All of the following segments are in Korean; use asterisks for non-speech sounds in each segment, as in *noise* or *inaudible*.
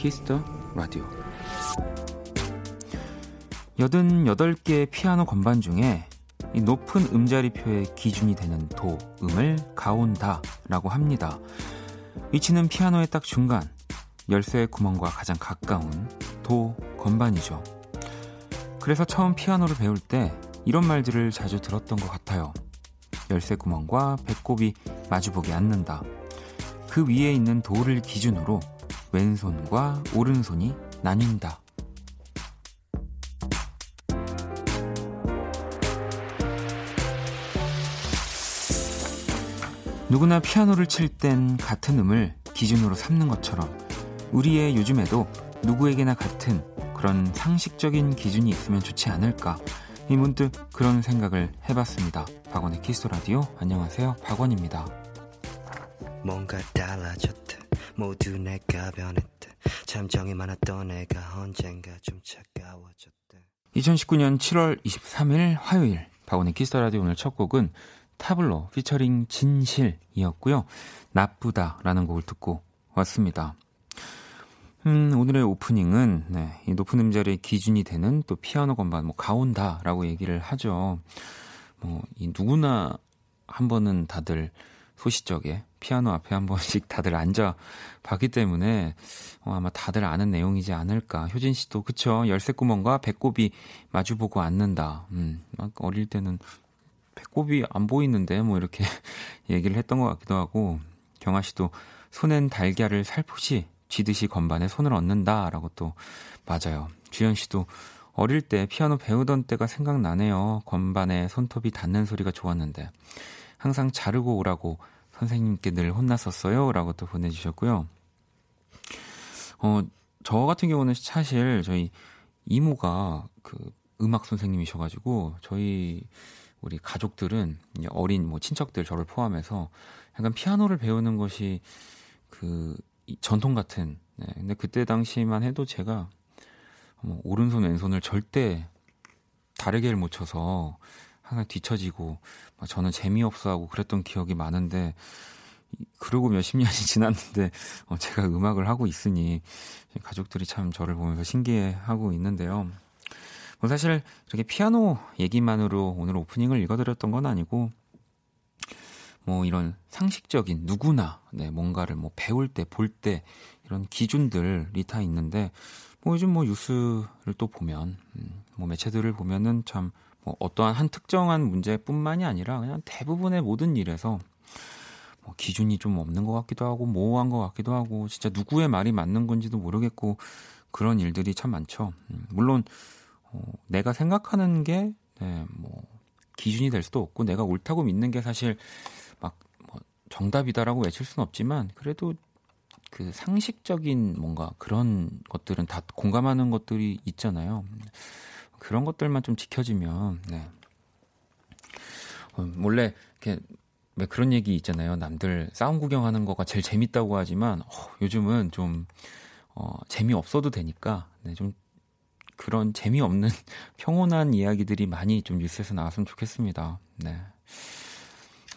Kiss the Radio 88개의 피아노 건반 중에 이 높은 음자리표의 기준이 되는 도 음을 가온다 라고 합니다. 위치는 피아노의 딱 중간, 열쇠의 구멍과 가장 가까운 도 건반이죠. 그래서 처음 피아노를 배울 때 이런 말들을 자주 들었던 것 같아요. 열쇠 구멍과 배꼽이 마주보게 않는다. 그 위에 있는 도를 기준으로 왼손과 오른손이 나뉜다. 누구나 피아노를 칠 땐 같은 음을 기준으로 삼는 것처럼 우리의 요즘에도 누구에게나 같은 그런 상식적인 기준이 있으면 좋지 않을까 이 문득 그런 생각을 해봤습니다. 박원의 키스 라디오 안녕하세요 박원입니다. 뭔가 달라졌다 모두 내가 변했다 참 정이 많았던 내가 언젠가 좀 차가워졌다 2019년 7월 23일 화요일 박원의 키스 라디오 오늘 첫 곡은 타블로 피처링 진실이었고요. 나쁘다라는 곡을 듣고 왔습니다. 음, 오늘의 오프닝은 네, 이 높은 음자리의 기준이 되는 또 피아노 건반 뭐 가온다라고 얘기를 하죠. 뭐 이 누구나 한 번은 다들 소시적에 피아노 앞에 한 번씩 다들 앉아 봤기 때문에 어, 아마 다들 아는 내용이지 않을까. 효진 씨도 그쵸 열쇠 구멍과 배꼽이 마주보고 앉는다. 음, 어릴 때는 배꼽이 안 보이는데 뭐 이렇게 *laughs* 얘기를 했던 것 같기도 하고 경아 씨도 손엔 달걀을 살포시 쥐듯이 건반에 손을 얹는다라고 또 맞아요. 주현 씨도 어릴 때 피아노 배우던 때가 생각나네요. 건반에 손톱이 닿는 소리가 좋았는데 항상 자르고 오라고 선생님께 늘 혼났었어요. 라고 또 보내주셨고요. 어, 저 같은 경우는 사실 저희 이모가 그 음악 선생님이셔가지고 저희 우리 가족들은 어린 뭐 친척들 저를 포함해서 약간 피아노를 배우는 것이 그 전통 같은. 네. 근데 그때 당시만 해도 제가 뭐 오른손 왼손을 절대 다르게를 못 쳐서 항상 뒤처지고 저는 재미없어 하고 그랬던 기억이 많은데 그러고 몇십 년이 *laughs* 지났는데 어, 제가 음악을 하고 있으니 가족들이 참 저를 보면서 신기해하고 있는데요. 뭐 사실 이렇게 피아노 얘기만으로 오늘 오프닝을 읽어드렸던 건 아니고 뭐 이런 상식적인 누구나 네, 뭔가를 뭐 배울 때, 볼때 이런 기준들이 다 있는데 뭐 요즘 뭐 뉴스를 또 보면 음, 뭐 매체들을 보면은 참 뭐 어떠한 한 특정한 문제뿐만이 아니라 그냥 대부분의 모든 일에서 뭐 기준이 좀 없는 것 같기도 하고 모호한 것 같기도 하고 진짜 누구의 말이 맞는 건지도 모르겠고 그런 일들이 참 많죠. 음, 물론 어, 내가 생각하는 게, 네, 뭐, 기준이 될 수도 없고, 내가 옳다고 믿는 게 사실 막, 뭐, 정답이다라고 외칠 수는 없지만, 그래도 그 상식적인 뭔가 그런 것들은 다 공감하는 것들이 있잖아요. 그런 것들만 좀 지켜지면, 네. 어, 몰래, 이렇게, 왜 그런 얘기 있잖아요. 남들 싸움 구경하는 거가 제일 재밌다고 하지만, 어, 요즘은 좀, 어, 재미 없어도 되니까, 네, 좀 그런 재미없는 *laughs* 평온한 이야기들이 많이 좀 뉴스에서 나왔으면 좋겠습니다. 네.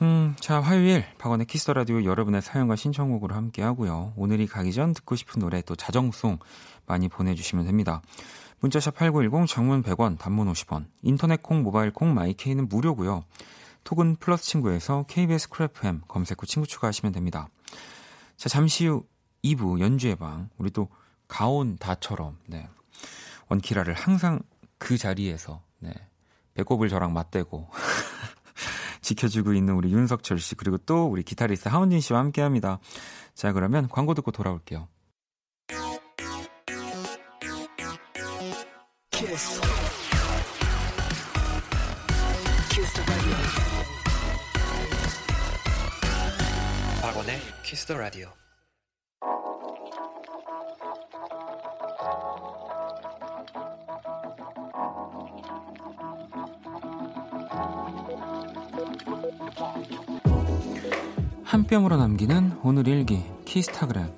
음, 자, 화요일 박원의 키스 라디오 여러분의 사연과 신청곡으로 함께 하고요. 오늘이 가기 전 듣고 싶은 노래 또 자정송 많이 보내 주시면 됩니다. 문자샵 8910 장문 100원, 단문 50원, 인터넷 콩, 모바일 콩, 마이케이는 무료고요. 톡은 플러스 친구에서 KBS Cool FM 검색 후 친구 추가하시면 됩니다. 자, 잠시 후 2부 연주의 방, 우리 또 가온 다처럼, 네. 원키라를 항상 그 자리에서 네, 배꼽을 저랑 맞대고 *laughs* 지켜주고 있는 우리 윤석철 씨 그리고 또 우리 기타리스트 하은진 씨와 함께합니다. 자 그러면 광고 듣고 돌아올게요. 박원의 키스 더 라디오. 한 뼘으로 남기는 오늘 일기 키스타그램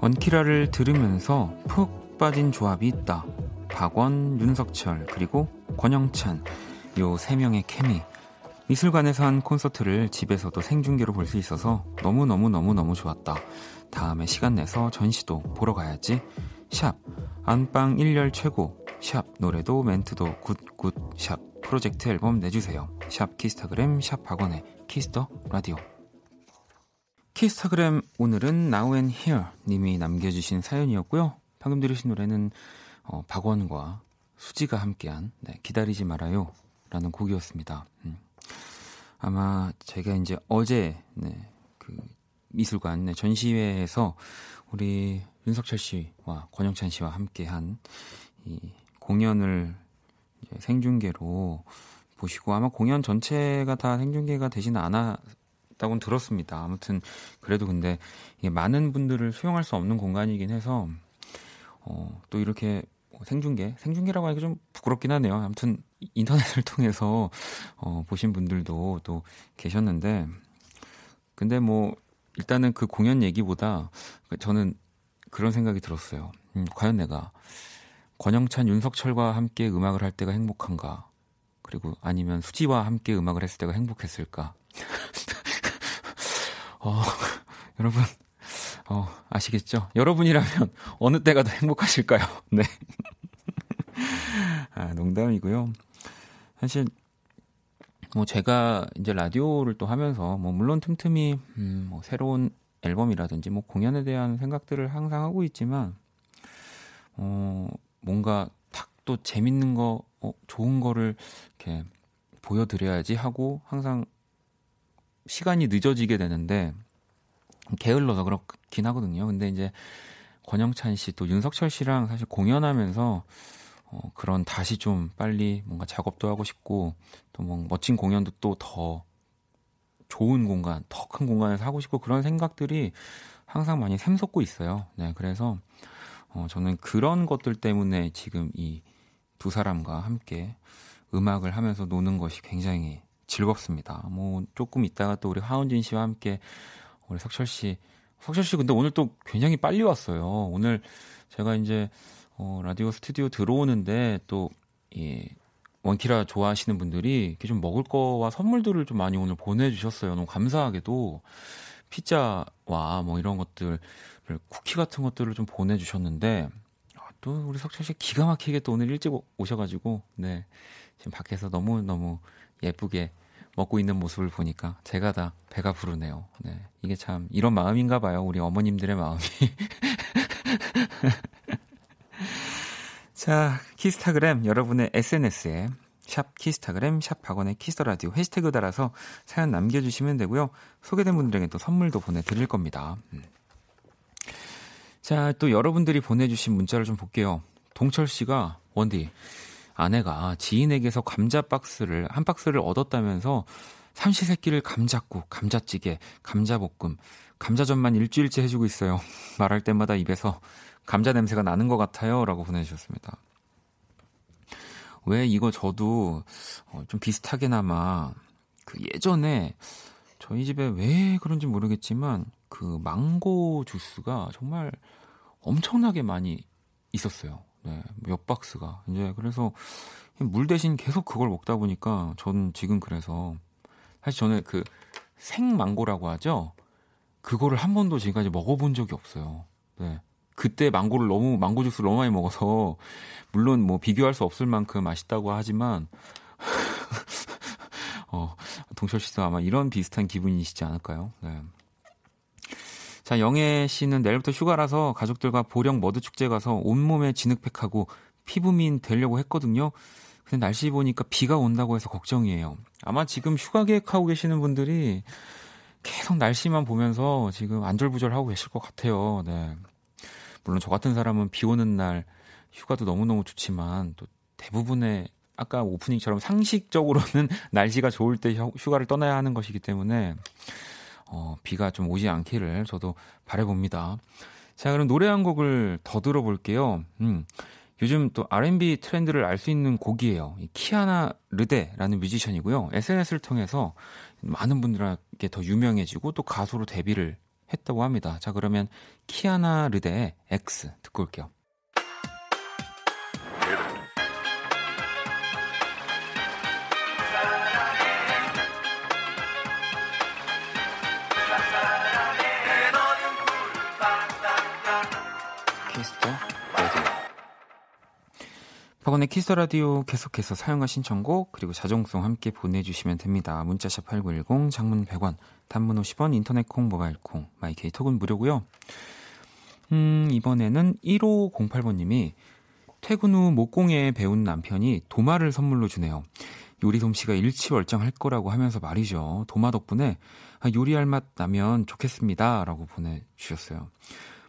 원키라를 들으면서 푹 빠진 조합이 있다. 박원, 윤석철, 그리고 권영찬 요 세 명의 케미. 미술관에서 한 콘서트를 집에서도 생중계로 볼 수 있어서 너무너무너무너무 좋았다. 다음에 시간 내서 전시도 보러 가야지. 샵. 안방 1열 최고. 샵. 노래도 멘트도 good good. 샵. 프로젝트 앨범 내주세요. 샵. 키스타그램. 샵. 박원의 키스터 라디오. 키스타그램 오늘은 Now and Here 님이 남겨주신 사연이었고요. 방금 들으신 노래는 어, 박원과 수지가 함께한 네, 기다리지 말아요 라는 곡이었습니다. 음. 아마 제가 이제 어제 네, 그 미술관 네, 전시회에서 우리 윤석철 씨와 권영찬 씨와 함께한 이 공연을 생중계로 보시고 아마 공연 전체가 다 생중계가 되지는 않았다고는 들었습니다. 아무튼 그래도 근데 많은 분들을 수용할 수 없는 공간이긴 해서 어, 또 이렇게 생중계, 생중계라고 하기가 좀 부끄럽긴 하네요. 아무튼 인터넷을 *laughs* 통해서 어, 보신 분들도 또 계셨는데, 근데 뭐 일단은 그 공연 얘기보다 저는 그런 생각이 들었어요. 음, 과연 내가 권영찬, 윤석철과 함께 음악을 할 때가 행복한가? 그리고 아니면 수지와 함께 음악을 했을 때가 행복했을까? *laughs* 어, *laughs* 여러분, 어, 아시겠죠? 여러분이라면 *laughs* 어느 때가 더 행복하실까요? *laughs* 네. 아, 농담이고요. 사실 뭐 제가 이제 라디오를 또 하면서 뭐 물론 틈틈이 음, 뭐 새로운 앨범이라든지 뭐 공연에 대한 생각들을 항상 하고 있지만 어 뭔가 탁또 재밌는 거 어, 좋은 거를 이렇게 보여드려야지 하고 항상 시간이 늦어지게 되는데 게을러서 그렇긴 하거든요. 근데 이제 권영찬 씨 또 윤석철 씨랑 사실 공연하면서 어, 그런 다시 좀 빨리 뭔가 작업도 하고 싶고 또 뭐 멋진 공연도 또 더 좋은 공간, 더 큰 공간에서 하고 싶고 그런 생각들이 항상 많이 샘솟고 있어요. 네, 그래서 어, 저는 그런 것들 때문에 지금 이 두 사람과 함께 음악을 하면서 노는 것이 굉장히 즐겁습니다. 뭐 조금 있다가 또 우리 하은진 씨와 함께 우리 석철 씨, 석철 씨 근데 오늘 또 굉장히 빨리 왔어요. 오늘 제가 이제 어, 라디오 스튜디오 들어오는데 또, 예, 원키라 좋아하시는 분들이 이렇게 좀 먹을 거와 선물들을 좀 많이 오늘 보내주셨어요. 너무 감사하게도 피자와 뭐 이런 것들, 쿠키 같은 것들을 좀 보내주셨는데, 아, 또 우리 석철 씨 기가 막히게 또 오늘 일찍 오셔가지고, 네. 지금 밖에서 너무 너무 예쁘게 먹고 있는 모습을 보니까 제가 다 배가 부르네요. 네. 이게 참 이런 마음인가 봐요. 우리 어머님들의 마음이. *laughs* 자, 키스타그램 여러분의 SNS에 샵 키스타그램 샵 박원의 키스터라디오 해시태그 달아서 사연 남겨주시면 되고요. 소개된 분들에게 또 선물도 보내드릴 겁니다. 음. 자, 또 여러분들이 보내주신 문자를 좀 볼게요. 동철 씨가 원디 아내가 지인에게서 감자 박스를 한 박스를 얻었다면서 삼시세끼를 감자국, 감자찌개, 감자볶음, 감자전만 일주일째 해주고 있어요. *laughs* 말할 때마다 입에서 감자 냄새가 나는 것 같아요. 라고 보내주셨습니다. 왜 이거 저도 어, 좀 비슷하게나마 그 예전에 저희 집에 왜 그런지 모르겠지만 그 망고 주스가 정말 엄청나게 많이 있었어요. 네, 몇 박스가. 이제 그래서 물 대신 계속 그걸 먹다 보니까 저는 지금 그래서 사실 저는 그 생망고라고 하죠. 그거를 한 번도 지금까지 먹어본 적이 없어요. 네. 그때 망고를 너무 망고 주스를 너무 많이 먹어서 물론 뭐 비교할 수 없을 만큼 맛있다고 하지만 *laughs* 어, 동철 씨도 아마 이런 비슷한 기분이시지 않을까요? 네. 자, 영애 씨는 내일부터 휴가라서 가족들과 보령 머드 축제 가서 온몸에 진흙팩하고 피부민 되려고 했거든요. 근데 날씨 보니까 비가 온다고 해서 걱정이에요. 아마 지금 휴가 계획하고 계시는 분들이 계속 날씨만 보면서 지금 안절부절하고 계실 것 같아요. 네. 물론 저 같은 사람은 비 오는 날 휴가도 너무너무 좋지만 또 대부분의 아까 오프닝처럼 상식적으로는 *laughs* 날씨가 좋을 때 휴가를 떠나야 하는 것이기 때문에 어, 비가 좀 오지 않기를 저도 바래봅니다. 자, 그럼 노래 한 곡을 더 들어볼게요. 음, 요즘 또 R&B 트렌드를 알 수 있는 곡이에요. 키아나 르데라는 뮤지션이고요. SNS를 통해서 많은 분들에게 더 유명해지고 또 가수로 데뷔를 했다고 합니다. 자, 그러면 키아나 르데의 X 듣고 올게요. 박원의 키스 라디오 계속해서 사용하 신청곡 그리고 자정송 함께 보내주시면 됩니다. 문자샵 8910 장문 100원 단문 50원 인터넷 콩 모바일 콩 마이케이 톡은 무료고요. 음 이번에는 1508번님이 퇴근 후 목공에 배운 남편이 도마를 선물로 주네요. 요리 솜씨가 일치월장할 거라고 하면서 말이죠. 도마 덕분에 아, 요리할 맛 나면 좋겠습니다. 라고 보내주셨어요.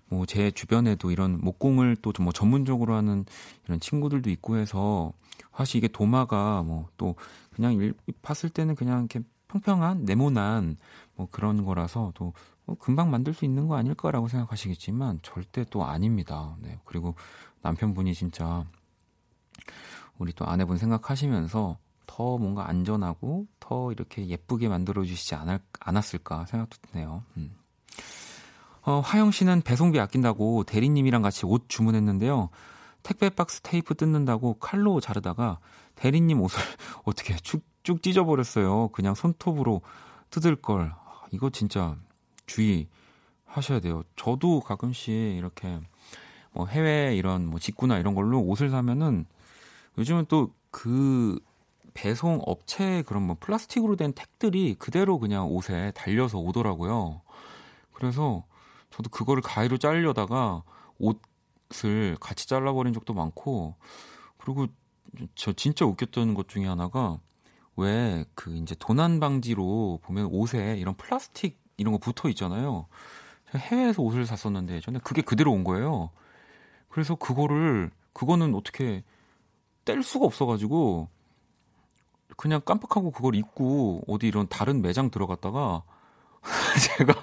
뭐 제 주변에도 이런 목공을 또 뭐 전문적으로 하는 이런 친구들도 있고 해서 사실 이게 도마가 뭐 또 그냥 일, 봤을 때는 그냥 이렇게 평평한 네모난 뭐 그런 거라서 또 뭐 금방 만들 수 있는 거 아닐까라고 생각하시겠지만 절대 또 아닙니다. 네. 그리고 남편분이 진짜 우리 또 아내분 생각하시면서 더 뭔가 안전하고 더 이렇게 예쁘게 만들어 주시지 않을, 않았을까 생각도 드네요. 음. 어, 화영 씨는 배송비 아낀다고 대리님이랑 같이 옷 주문했는데요. 택배 박스 테이프 뜯는다고 칼로 자르다가 대리님 옷을 *laughs* 어떻게 쭉쭉 찢어버렸어요. 그냥 손톱으로 뜯을 걸. 이거 진짜 주의하셔야 돼요. 저도 가끔씩 이렇게 뭐 해외 이런 뭐 직구나 이런 걸로 옷을 사면은 요즘은 또 그 배송 업체 그런 뭐 플라스틱으로 된 택들이 그대로 그냥 옷에 달려서 오더라고요. 그래서 저도 그거를 가위로 자르려다가 옷을 같이 잘라버린 적도 많고 그리고 저 진짜 웃겼던 것 중에 하나가 왜 그 이제 도난 방지로 보면 옷에 이런 플라스틱 이런 거 붙어 있잖아요. 제가 해외에서 옷을 샀었는데 저는 그게 그대로 온 거예요. 그래서 그거를 그거는 어떻게 뗄 수가 없어가지고 그냥 깜빡하고 그걸 입고 어디 이런 다른 매장 들어갔다가 *laughs* 제가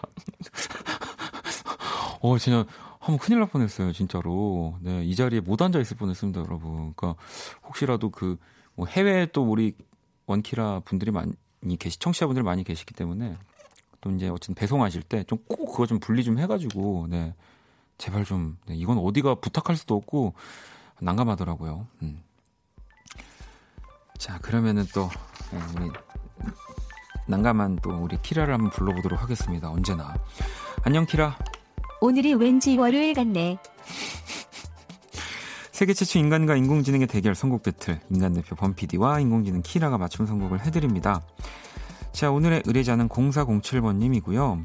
어, 진짜 한번 큰일 날 뻔했어요, 진짜로. 네, 이 자리에 못 앉아 있을 뻔했습니다, 여러분. 그러니까 혹시라도 그 뭐 해외에 또 우리 원키라 분들이 많이 계시, 청취자분들 많이 계시기 때문에 또 이제 어쨌든 배송하실 때 좀 꼭 그거 좀 분리 좀 해가지고 네, 제발 좀 네, 이건 어디가 부탁할 수도 없고 난감하더라고요. 음. 자, 그러면은 또 네, 우리 난감한 또 우리 키라를 한번 불러보도록 하겠습니다. 언제나. 안녕 키라. 오늘이 왠지 월요일 같네. 세계 최초 인간과 인공지능의 대결 선곡 배틀 인간 대표 범피디와 인공지능 키라가 맞춤 선곡을 해드립니다. 자 오늘의 의뢰자는 0407번님이고요.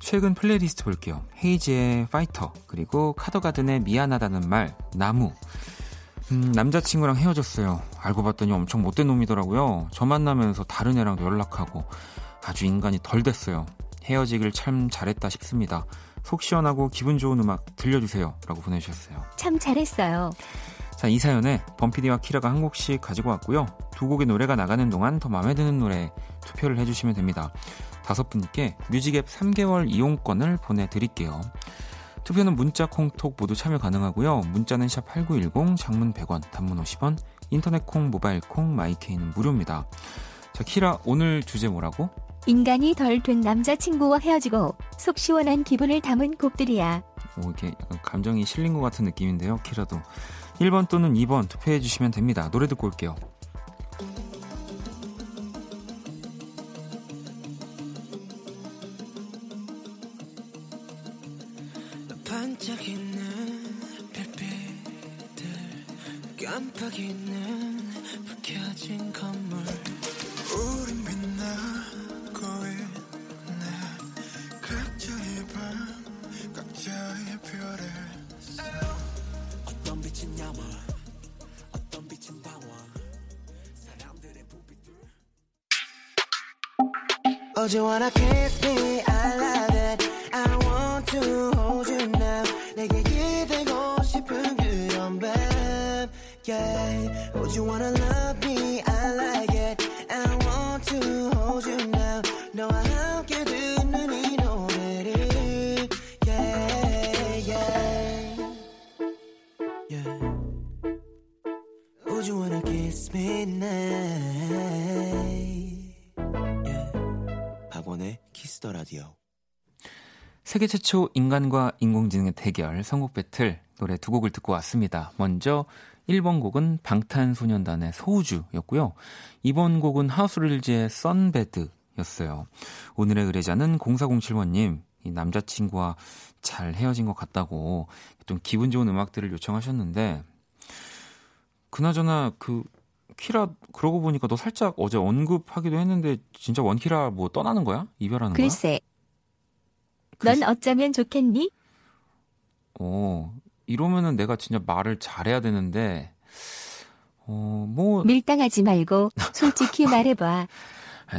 최근 플레이리스트 볼게요. 헤이즈의 파이터 그리고 카더가든의 미안하다는 말 나무 음, 남자친구랑 헤어졌어요. 알고 봤더니 엄청 못된 놈이더라고요. 저 만나면서 다른 애랑도 연락하고 아주 인간이 덜 됐어요. 헤어지길 참 잘했다 싶습니다. 속 시원하고 기분 좋은 음악 들려주세요. 라고 보내주셨어요. 참 잘했어요. 자, 이 사연에 범피디와 키라가 한 곡씩 가지고 왔고요. 두 곡의 노래가 나가는 동안 더 마음에 드는 노래 투표를 해주시면 됩니다. 다섯 분께 뮤직앱 3개월 이용권을 보내드릴게요. 투표는 문자, 콩톡 모두 참여 가능하고요. 문자는 샵 8910, 장문 100원, 단문 50원, 인터넷 콩, 모바일 콩, 마이케이는 무료입니다. 자, 키라, 오늘 주제 뭐라고? 인간이 덜 된 남자친구와 헤어지고 속 시원한 기분을 담은 곡들이야. 오, 이렇게 감정이 실린 것 같은 느낌인데요, 키라도. 1번 또는 2번 투표해 주시면 됩니다. 노래 듣고 올게요. 반짝이는 별빛들 깜빡이는 Oh, do you wanna kiss me? I love it. I want to hold you now. 내게 기대고 싶은 그런 밤. Yeah. Oh, do you wanna love me? I like it. I want to hold you now. 너와 함께 듣는 이 노래를. Yeah, yeah. Yeah. Would you wanna kiss me now? 키스 더 라디오. 세계 최초 인간과 인공지능의 대결 선곡 배틀 노래 두 곡을 듣고 왔습니다. 먼저 1번 곡은 방탄소년단의 소우주였고요. 2번 곡은 하우스룰즈의 Sunbed였어요. 오늘의 의뢰자는 0407번님, 이 남자친구와 잘 헤어진 것 같다고 좀 기분 좋은 음악들을 요청하셨는데, 그나저나 그 키라 그러고 보니까 너 살짝 어제 언급하기도 했는데 진짜 원키라 뭐 떠나는 거야? 이별하는 글쎄. 거야? 넌 어쩌면 좋겠니? 어 이러면은 내가 진짜 말을 잘해야 되는데 어 뭐 밀당하지 말고 *laughs* 솔직히 말해 봐.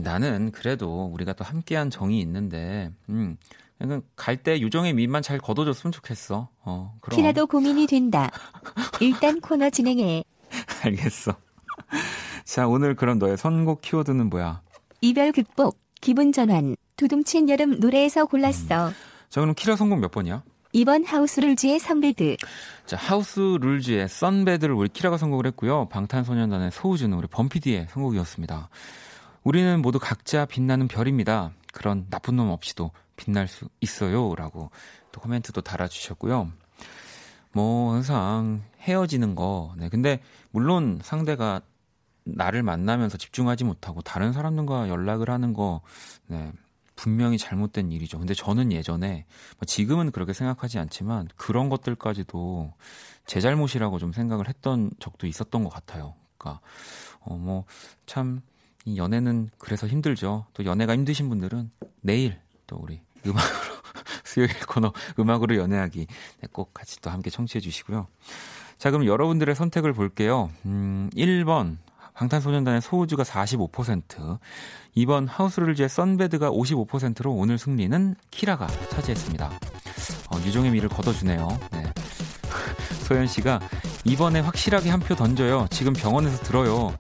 나는 그래도 우리가 또 함께한 정이 있는데 음 그냥 갈때 유정의 미만 잘 걷어줬으면 좋겠어. 어 그럼 키라도 고민이 된다. *laughs* 일단 코너 진행해. 알겠어. *laughs* 자 오늘 그럼 너의 선곡 키워드는 뭐야? 이별 극복, 기분 전환, 두둥친 여름 노래에서 골랐어. 자 그럼 키라 선곡 몇 번이야? 이번 하우스 룰즈의 선배드. 자, 하우스 룰즈의 썬베드를 우리 키라가 선곡을 했고요. 방탄소년단의 소우주는 우리 범피디의 선곡이었습니다. 우리는 모두 각자 빛나는 별입니다. 그런 나쁜 놈 없이도 빛날 수 있어요. 라고 또 코멘트도 달아주셨고요. 뭐, 항상 헤어지는 거. 네. 근데, 물론 상대가 나를 만나면서 집중하지 못하고 다른 사람들과 연락을 하는 거, 네. 분명히 잘못된 일이죠. 근데 저는 예전에, 뭐 지금은 그렇게 생각하지 않지만 그런 것들까지도 제 잘못이라고 좀 생각을 했던 적도 있었던 것 같아요. 그러니까, 어, 뭐, 참, 이 연애는 그래서 힘들죠. 또 연애가 힘드신 분들은 내일 또 우리 음악으로 *laughs* 수요일 코너 음악으로 연애하기 네, 꼭 같이 또 함께 청취해 주시고요. 자, 그럼 여러분들의 선택을 볼게요. 음, 1번 방탄소년단의 소우주가 45%, 2번 하우스룰즈의 썬베드가 55%로 오늘 승리는 키라가 차지했습니다. 어, 유종의 미를 걷어주네요. 네. *laughs* 소연 씨가 이번에 확실하게 한 표 던져요. 지금 병원에서 들어요.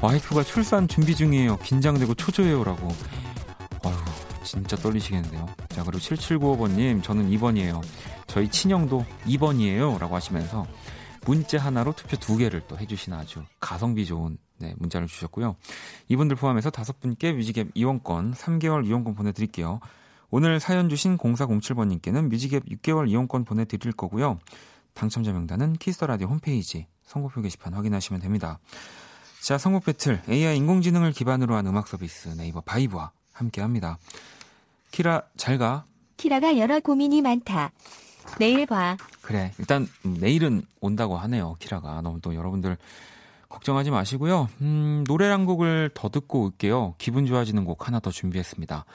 와이프가 출산 준비 중이에요. 긴장되고 초조해요라고. 아유, 진짜 떨리시겠는데요. 자, 그리고 7795번님, 저는 2번이에요. 저희 친형도 2번이에요. 라고 하시면서 문자 하나로 투표 두 개를 또 해주신 아주 가성비 좋은 네, 문자를 주셨고요. 이분들 포함해서 다섯 분께 뮤직앱 이용권 3개월 이용권 보내드릴게요. 오늘 사연 주신 0407번님께는 뮤직앱 6개월 이용권 보내드릴 거고요. 당첨자 명단은 키스터라디오 홈페이지 선곡표 게시판 확인하시면 됩니다. 자, 선곡 배틀 AI 인공지능을 기반으로 한 음악 서비스 네이버 바이브와 함께합니다. 키라 잘 가. 키라가 여러 고민이 많다. 내일 봐. 그래. 일단 음, 내일은 온다고 하네요. 키라가. 너무 또 여러분들 걱정하지 마시고요. 음, 노래 한 곡을 더 듣고 올게요. 기분 좋아지는 곡 하나 더 준비했습니다.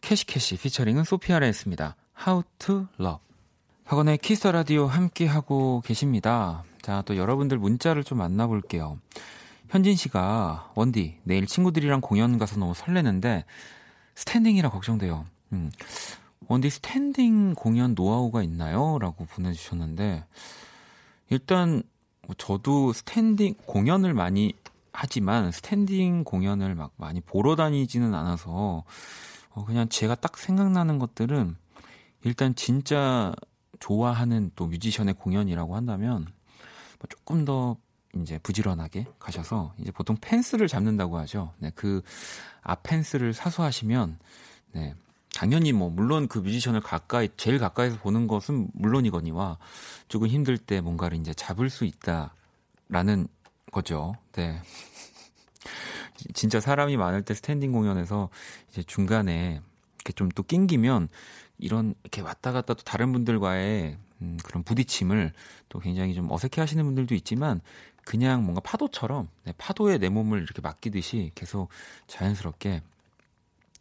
Cash Cash 피처링은 Sofia Reyes였습니다. How to Love. 박원의 키스 라디오 함께 하고 계십니다. 자, 또 여러분들 문자를 좀 만나볼게요. 현진 씨가 원디 내일 친구들이랑 공연 가서 너무 설레는데 스탠딩이라 걱정돼요. 음. 원디 스탠딩 공연 노하우가 있나요? 라고 보내주셨는데 일단 뭐 저도 스탠딩 공연을 많이 하지만 스탠딩 공연을 막 많이 보러 다니지는 않아서 어 그냥 제가 딱 생각나는 것들은 일단 진짜 좋아하는 또 뮤지션의 공연이라고 한다면 뭐 조금 더 이제 부지런하게 가셔서 이제 보통 펜스를 잡는다고 하죠. 네, 그 앞펜스를 사수하시면 네, 당연히 뭐 물론 그 뮤지션을 가까이 제일 가까이서 보는 것은 물론이거니와 조금 힘들 때 뭔가를 이제 잡을 수 있다라는 거죠. 네. 진짜 사람이 많을 때 스탠딩 공연에서 이제 중간에 이렇게 좀 또 낑기면 이런 이렇게 왔다 갔다 또 다른 분들과의 음, 그런 부딪힘을 또 굉장히 좀 어색해 하시는 분들도 있지만 그냥 뭔가 파도처럼 네, 파도에 내 몸을 이렇게 맡기듯이 계속 자연스럽게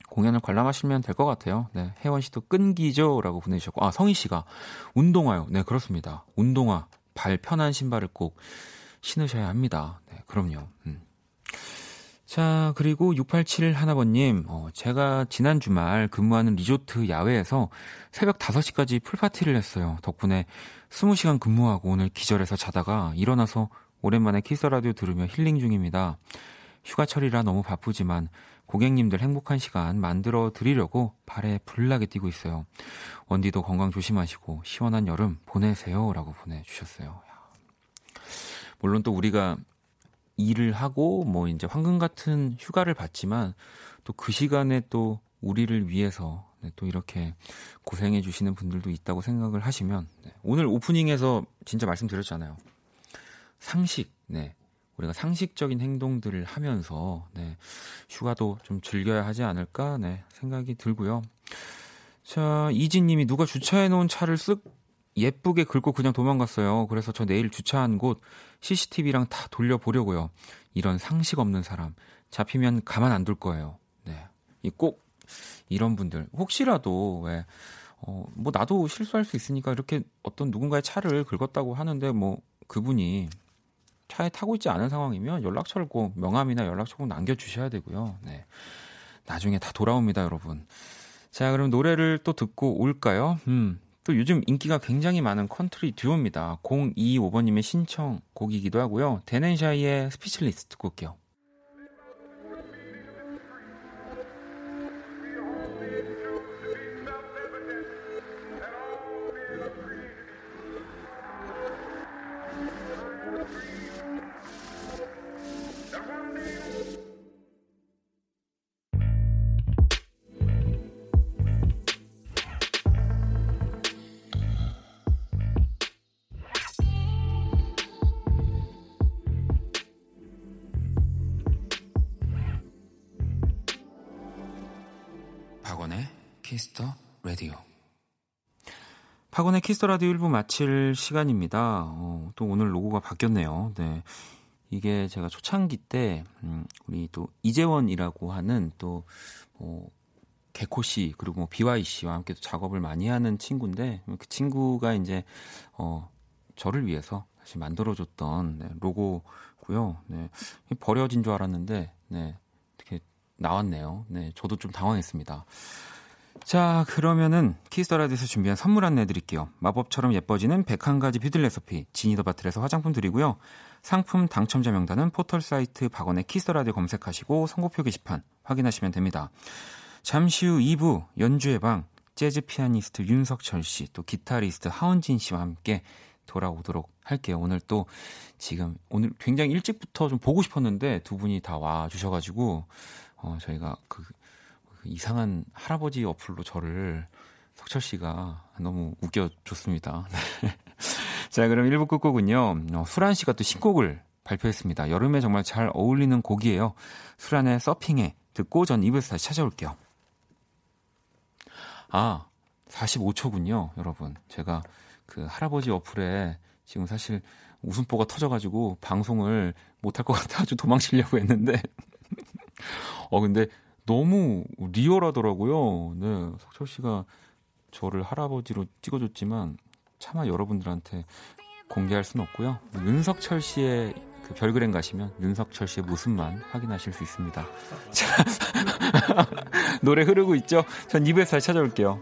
공연을 관람하시면 될 것 같아요. 네, 혜원 씨도 끈기죠라고 보내주셨고, 아 성희 씨가 운동화요. 네, 그렇습니다. 운동화 발 편한 신발을 꼭 신으셔야 합니다. 네, 그럼요. 음. 자, 그리고 687 하나번님, 어, 제가 지난 주말 근무하는 리조트 야외에서 새벽 5시까지 풀파티를 했어요. 덕분에 20시간 근무하고 오늘 기절해서 자다가 일어나서 오랜만에 키스 라디오 들으며 힐링 중입니다. 휴가철이라 너무 바쁘지만 고객님들 행복한 시간 만들어 드리려고 발에 불나게 뛰고 있어요. 원디도 건강 조심하시고 시원한 여름 보내세요. 라고 보내주셨어요. 물론 또 우리가 일을 하고 뭐 이제 황금 같은 휴가를 받지만 또 그 시간에 또 우리를 위해서 네, 또 이렇게 고생해 주시는 분들도 있다고 생각을 하시면 네, 오늘 오프닝에서 진짜 말씀드렸잖아요. 상식, 네. 우리가 상식적인 행동들을 하면서 네, 휴가도 좀 즐겨야 하지 않을까 네, 생각이 들고요. 자, 이진님이 누가 주차해 놓은 차를 쓱 예쁘게 긁고 그냥 도망갔어요. 그래서 저 내일 주차한 곳 CCTV랑 다 돌려보려고요. 이런 상식 없는 사람 잡히면 가만 안 둘 거예요. 네. 꼭 이런 분들 혹시라도 왜 어, 뭐 나도 실수할 수 있으니까 이렇게 어떤 누군가의 차를 긁었다고 하는데 뭐 그분이 차에 타고 있지 않은 상황이면 연락처를 꼭 명함이나 연락처 꼭 남겨주셔야 되고요. 네. 나중에 다 돌아옵니다, 여러분. 자, 그럼 노래를 또 듣고 올까요? 음, 또 요즘 인기가 굉장히 많은 컨트리 듀오입니다. 025번님의 신청곡이기도 하고요. Dan and Shay의 Speechless 듣고 올게요. 키스터 라디오. 박원의 키스터 라디오 1부 마칠 시간입니다. 어, 또 오늘 로고가 바뀌었네요. 네. 이게 제가 초창기 때, 음, 우리 또 이재원이라고 하는 또, 뭐, 개코 씨, 그리고 뭐 비와이 씨와 함께 또 작업을 많이 하는 친구인데, 그 친구가 이제, 어, 저를 위해서 다시 만들어줬던 네, 로고고요. 네. 버려진 줄 알았는데, 네. 이렇게 나왔네요. 네. 저도 좀 당황했습니다. 자, 그러면은 키스터라디에서 준비한 선물 안내 드릴게요. 마법처럼 예뻐지는 101가지 뷰티 레시피 지니 더 바틀에서 화장품 드리고요. 상품 당첨자 명단은 포털 사이트 박원의 키스터라디오 검색하시고 선곡표 게시판 확인하시면 됩니다. 잠시 후 2부 연주의 방 재즈 피아니스트 윤석철 씨, 또 기타리스트 하헌진 씨와 함께 돌아오도록 할게요. 오늘 또 지금 오늘 굉장히 일찍부터 좀 보고 싶었는데 두 분이 다 와 주셔가지고 어, 저희가 그 이상한 할아버지 어플로 저를 석철 씨가 너무 웃겨줬습니다. *laughs* 네. 자, 그럼 1부 끝곡은요. 어, 수란 씨가 또 신곡을 발표했습니다. 여름에 정말 잘 어울리는 곡이에요. 수란의 서핑에 듣고 전 2부에서 다시 찾아올게요. 아, 45초군요, 여러분. 제가 그 할아버지 어플에 지금 사실 웃음보가 터져가지고 방송을 못할 것 같아가지고 도망치려고 했는데. *laughs* 어, 근데 너무 리얼하더라고요. 네, 석철 씨가 저를 할아버지로 찍어줬지만 차마 여러분들한테 공개할 수는 없고요. 윤석철 씨의 그 별그램 가시면 윤석철 씨의 모습만 확인하실 수 있습니다. *laughs* 자, 노래 흐르고 있죠? 전 2부에서 다시 찾아올게요.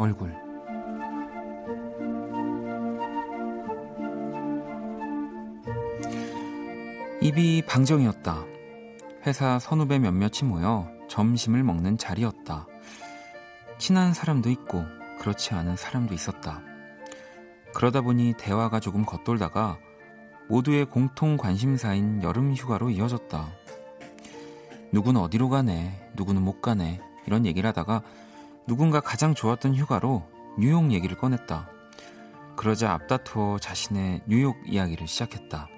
얼굴 입이 방정이었다. 회사 선후배 몇몇이 모여 점심을 먹는 자리였다. 친한 사람도 있고 그렇지 않은 사람도 있었다. 그러다 보니 대화가 조금 겉돌다가 모두의 공통 관심사인 여름 휴가로 이어졌다. 누구는 어디로 가네, 누구는 못 가네, 이런 얘기를 하다가 누군가 가장 좋았던 휴가로 뉴욕 얘기를 꺼냈다. 그러자 앞다투어 자신의 뉴욕 이야기를 시작했다.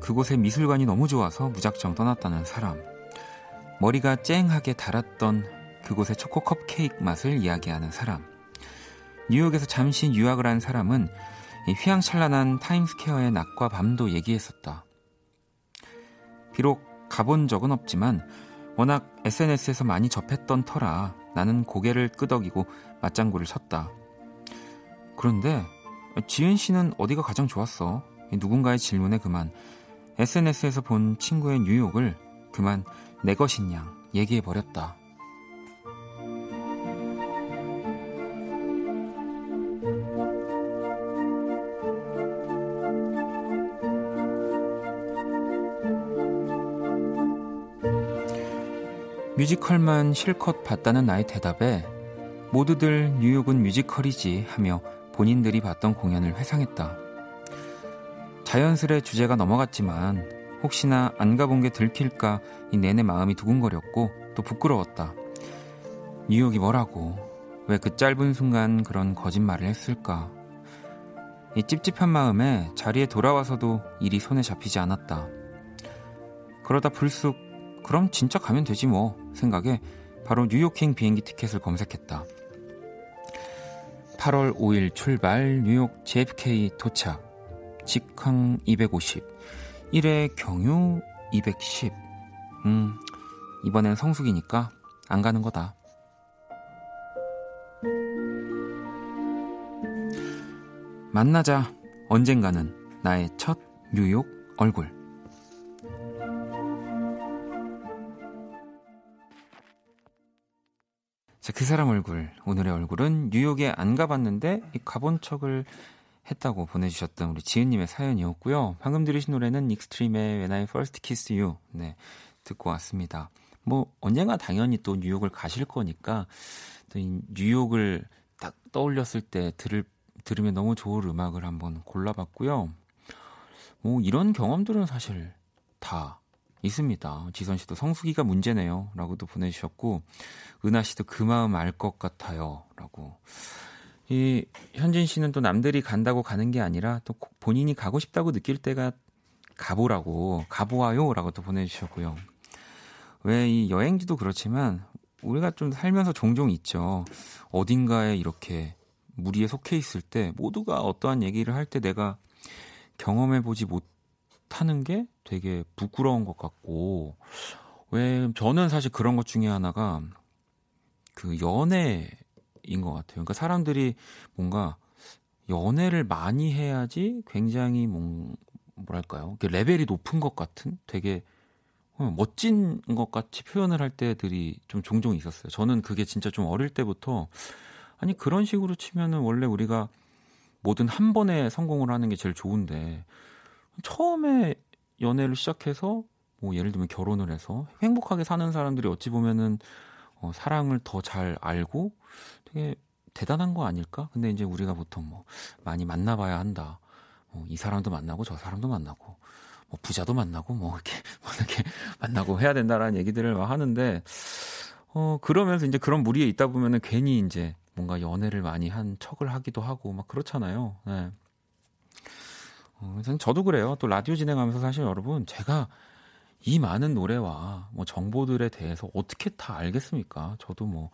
그곳의 미술관이 너무 좋아서 무작정 떠났다는 사람. 머리가 쨍하게 달았던 그곳의 초코 컵케이크 맛을 이야기하는 사람. 뉴욕에서 잠시 유학을 한 사람은 휘황찬란한 타임스퀘어의 낮과 밤도 얘기했었다. 비록 가본 적은 없지만 워낙 SNS에서 많이 접했던 터라 나는 고개를 끄덕이고 맞장구를 쳤다. 그런데 지은 씨는 어디가 가장 좋았어? 누군가의 질문에 그만 SNS에서 본 친구의 뉴욕을 그만 내 것인 양 얘기해 버렸다. 뮤지컬만 실컷 봤다는 나의 대답에 모두들 뉴욕은 뮤지컬이지 하며 본인들이 봤던 공연을 회상했다. 자연스레 주제가 넘어갔지만 혹시나 안 가본 게 들킬까 이 내내 마음이 두근거렸고 또 부끄러웠다. 뉴욕이 뭐라고 왜 그 짧은 순간 그런 거짓말을 했을까? 이 찝찝한 마음에 자리에 돌아와서도 일이 손에 잡히지 않았다. 그러다 불쑥 그럼 진짜 가면 되지 뭐 생각에 바로 뉴욕행 비행기 티켓을 검색했다. 8월 5일 출발 뉴욕 JFK 도착 직항 250 1회 경유 210 음, 이번엔 성숙이니까 안 가는 거다. 만나자 언젠가는 나의 첫 뉴욕 얼굴. 자, 그 사람 얼굴. 오늘의 얼굴은 뉴욕에 안 가봤는데 가본 척을 했다고 보내주셨던 우리 지은님의 사연이었고요. 방금 들으신 노래는 익스트림의 When I First Kiss You 네, 듣고 왔습니다. 뭐 언젠가 당연히 또 뉴욕을 가실 거니까 또이 뉴욕을 딱 떠올렸을 때 들을 들으면 너무 좋을 음악을 한번 골라봤고요. 뭐 이런 경험들은 사실 다 있습니다. 지선 씨도 성수기가 문제네요. 라고도 보내주셨고, 은하 씨도 그 마음 알 것 같아요. 라고. 이 현진 씨는 또 남들이 간다고 가는 게 아니라 또 본인이 가고 싶다고 느낄 때가 가보라고 가보아요 라고 또 보내주셨고요. 왜 이 여행지도 그렇지만 우리가 좀 살면서 종종 있죠. 어딘가에 이렇게 무리에 속해 있을 때 모두가 어떠한 얘기를 할 때 내가 경험해 보지 못하는 게 되게 부끄러운 것 같고 왜 저는 사실 그런 것 중에 하나가 그 연애 인 것 같아요. 그러니까 사람들이 뭔가 연애를 많이 해야지 굉장히 뭐, 뭐랄까요? 레벨이 높은 것 같은 되게 어, 멋진 것 같이 표현을 할 때들이 좀 종종 있었어요. 저는 그게 진짜 좀 어릴 때부터 아니 그런 식으로 치면은 원래 우리가 뭐든 한 번에 성공을 하는 게 제일 좋은데 처음에 연애를 시작해서 뭐 예를 들면 결혼을 해서 행복하게 사는 사람들이 어찌 보면은 어, 사랑을 더 잘 알고 되게 대단한 거 아닐까? 근데 이제 우리가 보통 뭐 많이 만나봐야 한다. 뭐이 사람도 만나고 저 사람도 만나고 뭐 부자도 만나고 뭐 이렇게 *laughs* 뭐 이렇게 만나고 해야 된다라는 얘기들을 막 하는데 어 그러면서 이제 그런 무리에 있다 보면은 괜히 이제 뭔가 연애를 많이 한 척을 하기도 하고 막 그렇잖아요. 네. 어, 저도 그래요. 또 라디오 진행하면서 사실 여러분 제가 이 많은 노래와 뭐 정보들에 대해서 어떻게 다 알겠습니까? 저도 뭐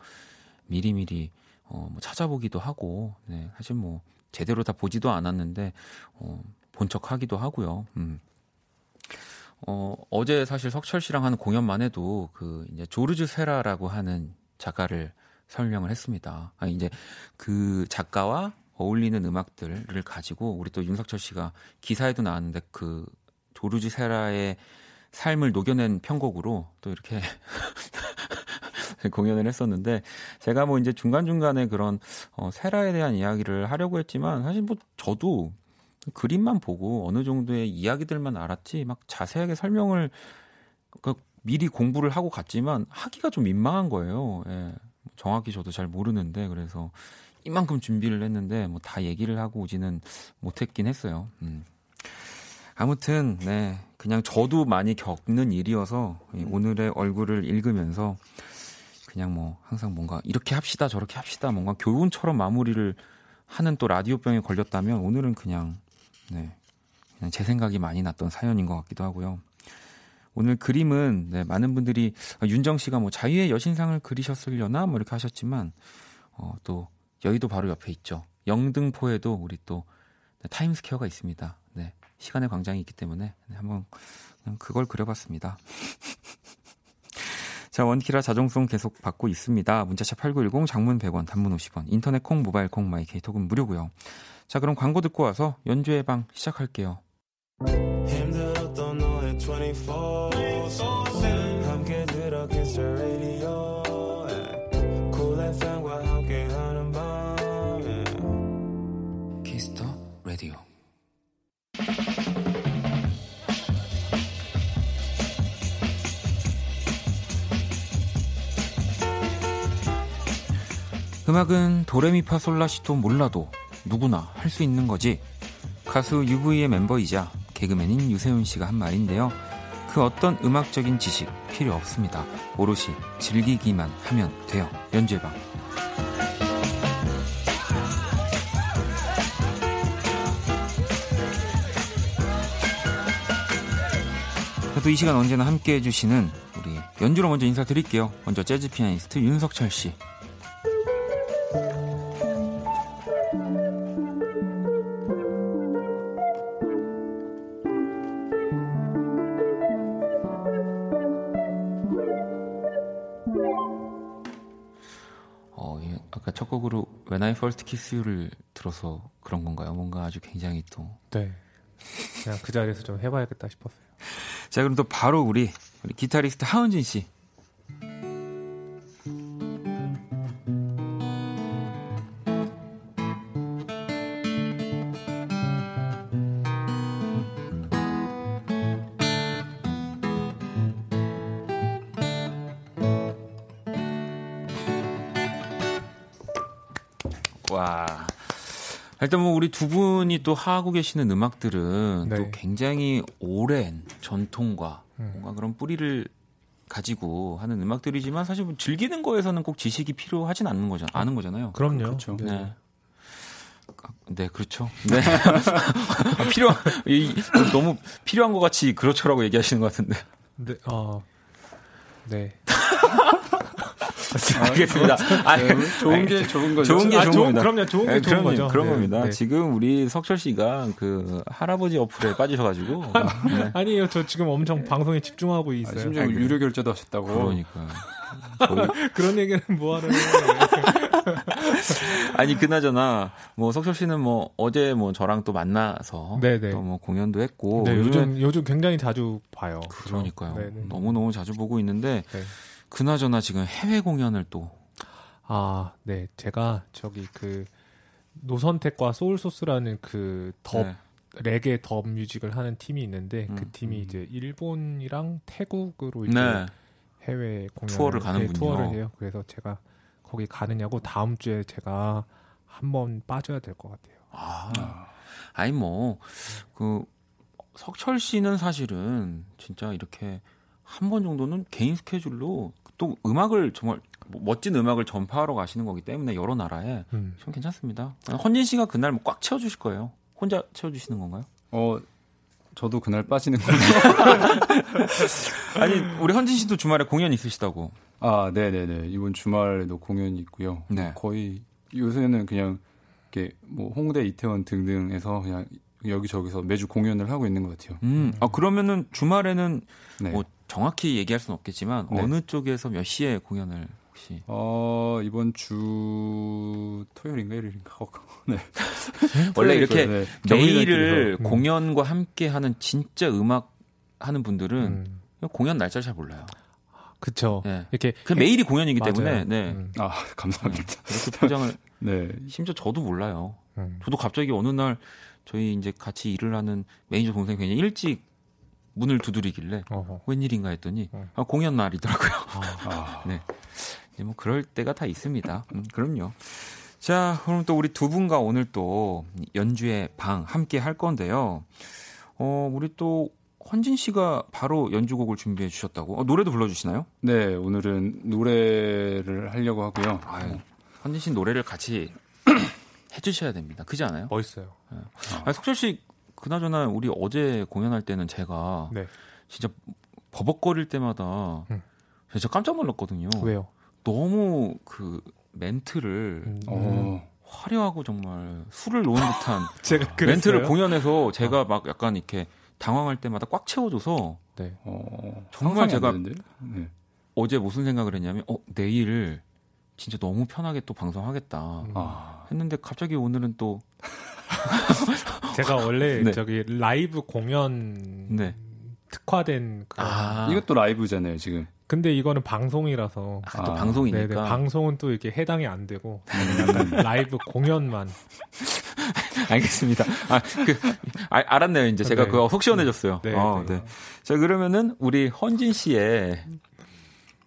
미리미리 어, 뭐 찾아보기도 하고, 네, 사실 뭐 제대로 다 보지도 않았는데 어, 본척 하기도 하고요. 음. 어, 어제 사실 석철 씨랑 하는 공연만 해도 그 이제 조르주 세라라고 하는 작가를 설명을 했습니다. 아 이제 그 작가와 어울리는 음악들을 가지고 우리 또 윤석철 씨가 기사에도 나왔는데 그 조르주 세라의 삶을 녹여낸 편곡으로 또 이렇게 *laughs* 공연을 했었는데 제가 뭐 이제 중간중간에 그런 어, 세라에 대한 이야기를 하려고 했지만 사실 뭐 저도 그림만 보고 어느 정도의 이야기들만 알았지 막 자세하게 설명을 그 미리 공부를 하고 갔지만 하기가 좀 민망한 거예요. 예. 정확히 저도 잘 모르는데 그래서 이만큼 준비를 했는데 뭐 다 얘기를 하고 오지는 못했긴 했어요. 음. 아무튼 네 그냥 저도 많이 겪는 일이어서 오늘의 얼굴을 읽으면서 그냥 뭐 항상 뭔가 이렇게 합시다 저렇게 합시다 뭔가 교훈처럼 마무리를 하는 또 라디오병에 걸렸다면 오늘은 그냥 네 그냥 제 생각이 많이 났던 사연인 것 같기도 하고요. 오늘 그림은 네, 많은 분들이 아, 윤정 씨가 뭐 자유의 여신상을 그리셨으려나 뭐 이렇게 하셨지만 어, 또 여의도 바로 옆에 있죠. 영등포에도 우리 또 타임스퀘어가 있습니다. 네. 시간의 광장이 있기 때문에 한번 그냥 그걸 그려봤습니다. *laughs* 자, 원키라 자정송 계속 받고 있습니다. 문자 샵 8910, 장문 100원, 단문 50원, 인터넷 콩, 모바일 콩, 마이 케이톡은 무료고요. 자, 그럼 광고 듣고 와서 연주의 방 시작할게요. 음악은 도레미파솔라시도 몰라도 누구나 할 수 있는 거지. 가수 UV의 멤버이자 개그맨인 유세윤 씨가 한 말인데요. 그 어떤 음악적인 지식 필요 없습니다. 오롯이 즐기기만 하면 돼요. 연주회방. 그래도 이 시간 언제나 함께 해주시는 우리 연주로 먼저 인사드릴게요. 먼저 재즈 피아니스트 윤석철 씨. First Kiss You를 들어서 그런 건가요? 뭔가 아주 굉장히 또. 네. 그냥 그 자리에서 좀 해봐야겠다 싶었어요. 자, 그럼 또 바로 우리, 우리 기타리스트 하은진 씨. 일단 뭐 우리 두 분이 또 하고 계시는 음악들은 네. 또 굉장히 오랜 전통과 음. 뭔가 그런 뿌리를 가지고 하는 음악들이지만 사실 뭐 즐기는 거에서는 꼭 지식이 필요하진 않는 거잖아. 아는 거잖아요. 그럼요. 그렇죠. 네. 네. 아, 네, 그렇죠. 네. *laughs* 아, 필요, 이, 너무 필요한 것 같이 그렇죠라고 얘기하시는 것 같은데. 네. 어. 네. 알겠습니다. 아, 네, 좋은 게 좋은 거죠. 좋은 게 아, 좋은 좋은- 겁니다. 그럼요. 좋은 게 네, 좋은 그럼요. 거죠. 그런 네, 겁니다. 네. 지금 우리 석철 씨가 그 할아버지 어플에 빠지셔가지고. *laughs* 네. 아니에요. 저 지금 엄청 방송에 집중하고 아, 있어요. 심지어 아니, 유료 결제도 하셨다고. 그러니까. *laughs* 그런 얘기는 뭐하러 해. 아니 그나저나 뭐 석철 씨는 뭐 어제 뭐 저랑 또 만나서 네네. 또뭐 공연도 했고 네, 요즘 요즘 굉장히 자주 봐요. 그러니까요. 네네. 너무 너무 자주 보고 있는데 네. 그나저나 지금 해외 공연을 또 아, 네. 제가 저기 그 노선택과 소울소스라는 그 덥, 네. 레게 덥 뮤직을 하는 팀이 있는데 음, 그 팀이 음. 이제 일본이랑 태국으로 이제 네. 해외 공연 투어를 가는군요. 투어를 해요. 그래서 제가 거기 가느냐고 다음 주에 제가 한번 빠져야 될 것 같아요. 아, 아, 아니 뭐 그 석철 씨는 사실은 진짜 이렇게 한 번 정도는 개인 스케줄로 또 음악을 정말 뭐 멋진 음악을 전파하러 가시는 거기 때문에 여러 나라에 음. 좀 괜찮습니다. 헌진 씨가 그날 뭐 꽉 채워주실 거예요. 혼자 채워주시는 건가요? 어, 저도 그날 빠지는 거. *laughs* 아니 우리 헌진 씨도 주말에 공연 있으시다고. 아, 네 네 네. 이번 주말에도 공연이 있고요. 네. 거의 요새는 그냥 이렇게 뭐 홍대, 이태원 등등에서 그냥 여기저기서 매주 공연을 하고 있는 것 같아요. 음, 아 그러면은 주말에는 네. 뭐 정확히 얘기할 수는 없겠지만 네. 어느 쪽에서 몇 시에 공연을 혹시? 어, 이번 주 토요일인가 일요일인가? 어, *laughs* 네. 원래 이렇게 네. 매일을 음. 공연과 함께 하는 진짜 음악 하는 분들은 음. 공연 날짜 잘 몰라요. 그쵸. 네. 이렇게 그 매일이 공연이기 맞아요. 때문에 네. 음. 아, *laughs* 감사합니다. 이렇게 포장을 *laughs* 네. 심지어 저도 몰라요. 음. 저도 갑자기 어느 날 저희 이제 같이 일을 하는 매니저 동생이 굉장히 일찍 문을 두드리길래 어허. 웬일인가 했더니 음. 아, 공연 날이더라고요. 아, *laughs* 네. 이제 뭐 그럴 때가 다 있습니다. 음, 그럼요. 자, 그럼 또 우리 두 분과 오늘 또 연주의 방 함께 할 건데요. 어, 우리 또 헌진 씨가 바로 연주곡을 준비해 주셨다고. 어, 노래도 불러 주시나요? 네, 오늘은 노래를 하려고 하고요. 아유, 헌진 씨 노래를 같이 *clears throat* 해 주셔야 됩니다. 그지 않아요? 멋있어요. 아니, 석철 씨 그나저나 우리 어제 공연할 때는 제가 네. 진짜 버벅거릴 때마다 음. 진짜 깜짝 놀랐거든요. 왜요? 너무 그 멘트를 음. 어, 화려하고 정말 술을 놓은 듯한 *laughs* 제가 그랬어요? 멘트를 공연해서 제가 막 약간 이렇게 당황할 때마다 꽉 채워줘서 네. 어, 정말 제가-? 네. 어제 무슨 생각을 했냐면 어 내일 진짜 너무 편하게 또 방송하겠다 음. 아, 했는데 갑자기 오늘은 또 *laughs* 제가 원래 네. 저기 라이브 공연 네. 특화된 그 아, 이것도 라이브잖아요, 지금. 근데 이거는 방송이라서 아, 또 아, 방송이니까 네네, 방송은 또 이렇게 해당이 안 되고 음. *laughs* 라이브 공연만 *laughs* 알겠습니다. 아, 그, 아, 알았네요. 이제 제가 네. 그거 속 시원해졌어요. 네, 어, 네. 네. 자, 그러면은 우리 헌진 씨의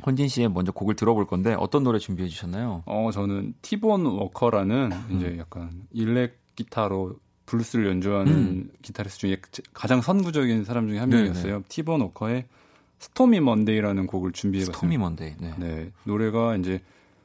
헌진 씨의 먼저 곡을 들어볼 건데 어떤 노래 준비해 주셨나요? 어 저는 티본 워커라는 음. 이제 약간 일렉 기타로 블루스를 연주하는 음. 기타리스트 중에 가장 선구적인 사람 중에 한 명이었어요. 네네. 티본 워커의 Stormy Monday라는 곡을 준비해봤습니다. Stormy Monday. 네. 네. 노래가 이제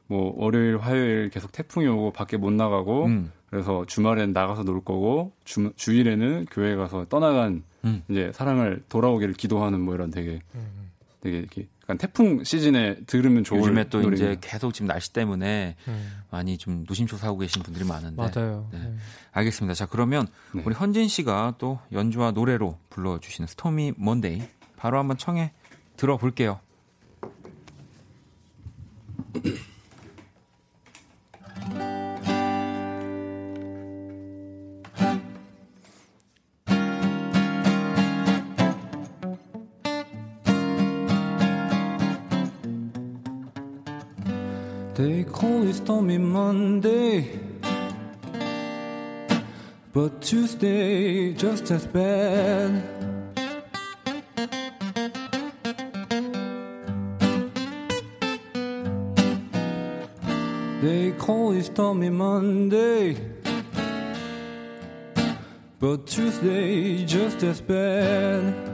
뭐 월요일, 화요일 계속 태풍이 오고 밖에 못 나가고 음. 그래서 주말엔 나가서 놀 거고 주, 주일에는 교회 가서 떠나간 음. 이제 사랑을 돌아오기를 기도하는 뭐 이런 되게 음. 되게 이렇게 약간 태풍 시즌에 들으면 좋을 요즘에 또 노래입니다. 이제 계속 지금 날씨 때문에 음. 많이 좀 노심초 사고 계신 분들이 많은데 맞아요. 네. 네. 알겠습니다. 자 그러면 네. 우리 헌진 씨가 또 연주와 노래로 불러주시는 스토미 먼데이 바로 한번 청해 들어볼게요. They call it stormy Monday, but Tuesday just as bad. They call it stormy Monday, but Tuesday just as bad.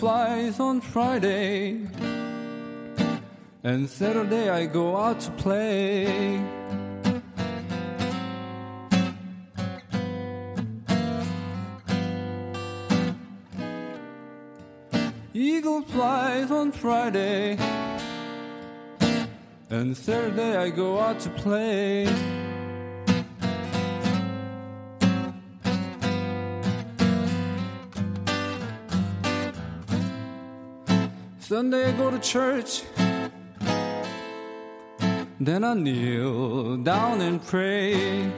Flies on Friday. And Saturday I go out to play. Eagle flies on Friday. And Saturday I go out to play. Sunday I go to church. Then I kneel down and pray.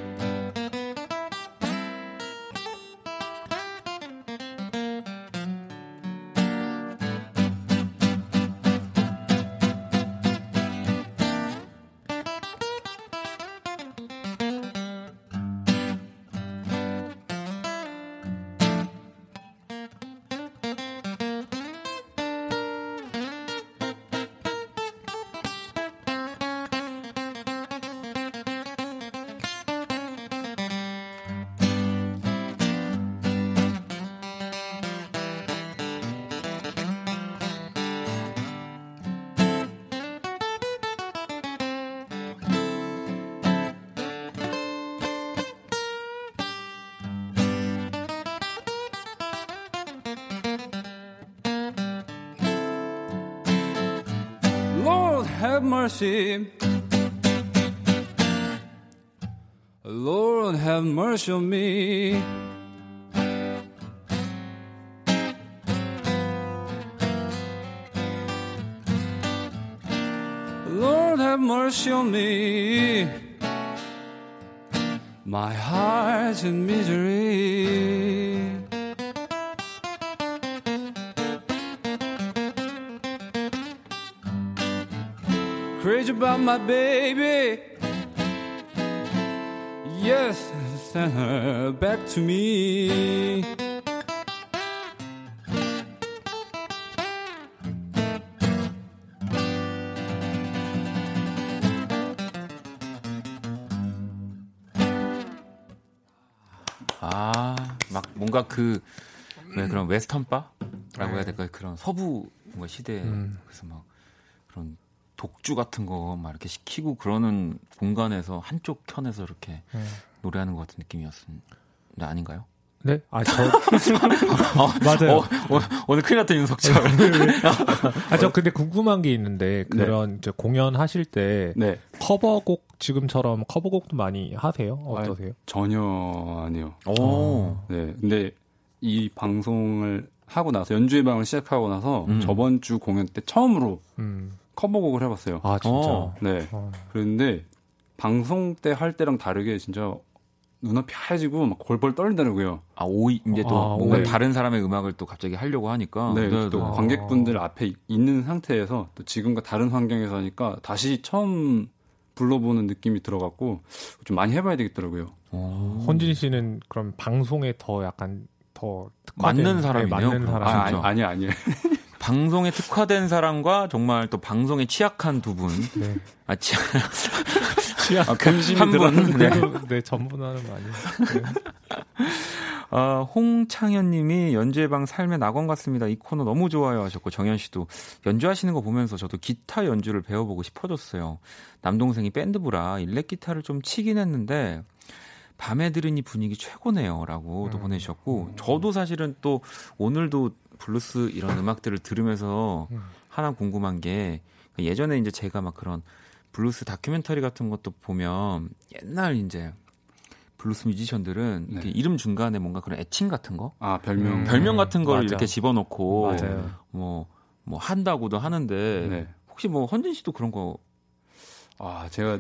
Mercy. Lord, have mercy on me. Lord, have mercy on me. My heart's in misery. Crazy about my baby. Yes, send her back to me. 아, 막 뭔가 그, 왜 그런 웨스턴 바라고 해야 네. 될까요? 그런 서부 뭔가 시대, 음. 그래서 막 그런 독주 같은 거 막 이렇게 시키고 그러는 공간에서 한쪽 편에서 이렇게 네. 노래하는 것 같은 느낌이었습니다. 아닌가요? 네? 아, 저. *laughs* 어, 맞아요. 어, 어, 오늘 큰일 났다, 윤석철. 아, *laughs* 저 근데 궁금한 게 있는데, 네. 그런 네. 공연하실 때, 네. 커버곡, 지금처럼 커버곡도 많이 하세요? 어떠세요? 아, 전혀 아니요. 오. 네. 근데 이 방송을 하고 나서, 연주회 방을 시작하고 나서, 음. 저번 주 공연 때 처음으로, 음. 커버곡을 해봤어요. 아 진짜. 어. 네. 어. 그런데 방송 때 할 때랑 다르게 진짜 눈앞이 하얘지고 막 골벌 떨리더라고요. 아, 오이 이제 또 아, 뭔가 네. 다른 사람의 음악을 또 갑자기 하려고 하니까. 네, 네또 네. 관객분들 앞에 있는 상태에서 또 지금과 다른 환경에서 하니까 다시 처음 불러보는 느낌이 들어갔고 좀 많이 해봐야 되겠더라고요. 오. 헌진 씨는 그럼 방송에 더 약간 더 맞는 사람이네요. 네, 맞는 사람. 아, 아니, 아니 아니에요. *laughs* 방송에 특화된 사람과 정말 또 방송에 취약한 두 분. 네. 아, 취약. *laughs* 취약. 아, 한 분. 네. 네, 전분하는 거 아니에요. 네. 아, 홍창현 님이 연주의 방 삶의 낙원 같습니다. 이 코너 너무 좋아요 하셨고 정현 씨도 연주하시는 거 보면서 저도 기타 연주를 배워보고 싶어졌어요. 남동생이 밴드부라 일렉 기타를 좀 치긴 했는데 밤에 들으니 분위기 최고네요라고 또 음. 보내주셨고 저도 사실은 또 오늘도 블루스 이런 음악들을 들으면서 음. 하나 궁금한 게 예전에 이제 제가 막 그런 블루스 다큐멘터리 같은 것도 보면 옛날 이제 블루스 뮤지션들은 네. 이름 중간에 뭔가 그런 애칭 같은 거, 아 별명, 음, 별명 같은 걸 이렇게 집어넣고 뭐뭐 뭐 한다고도 하는데 네. 혹시 뭐 헌진 씨도 그런 거? 아 제가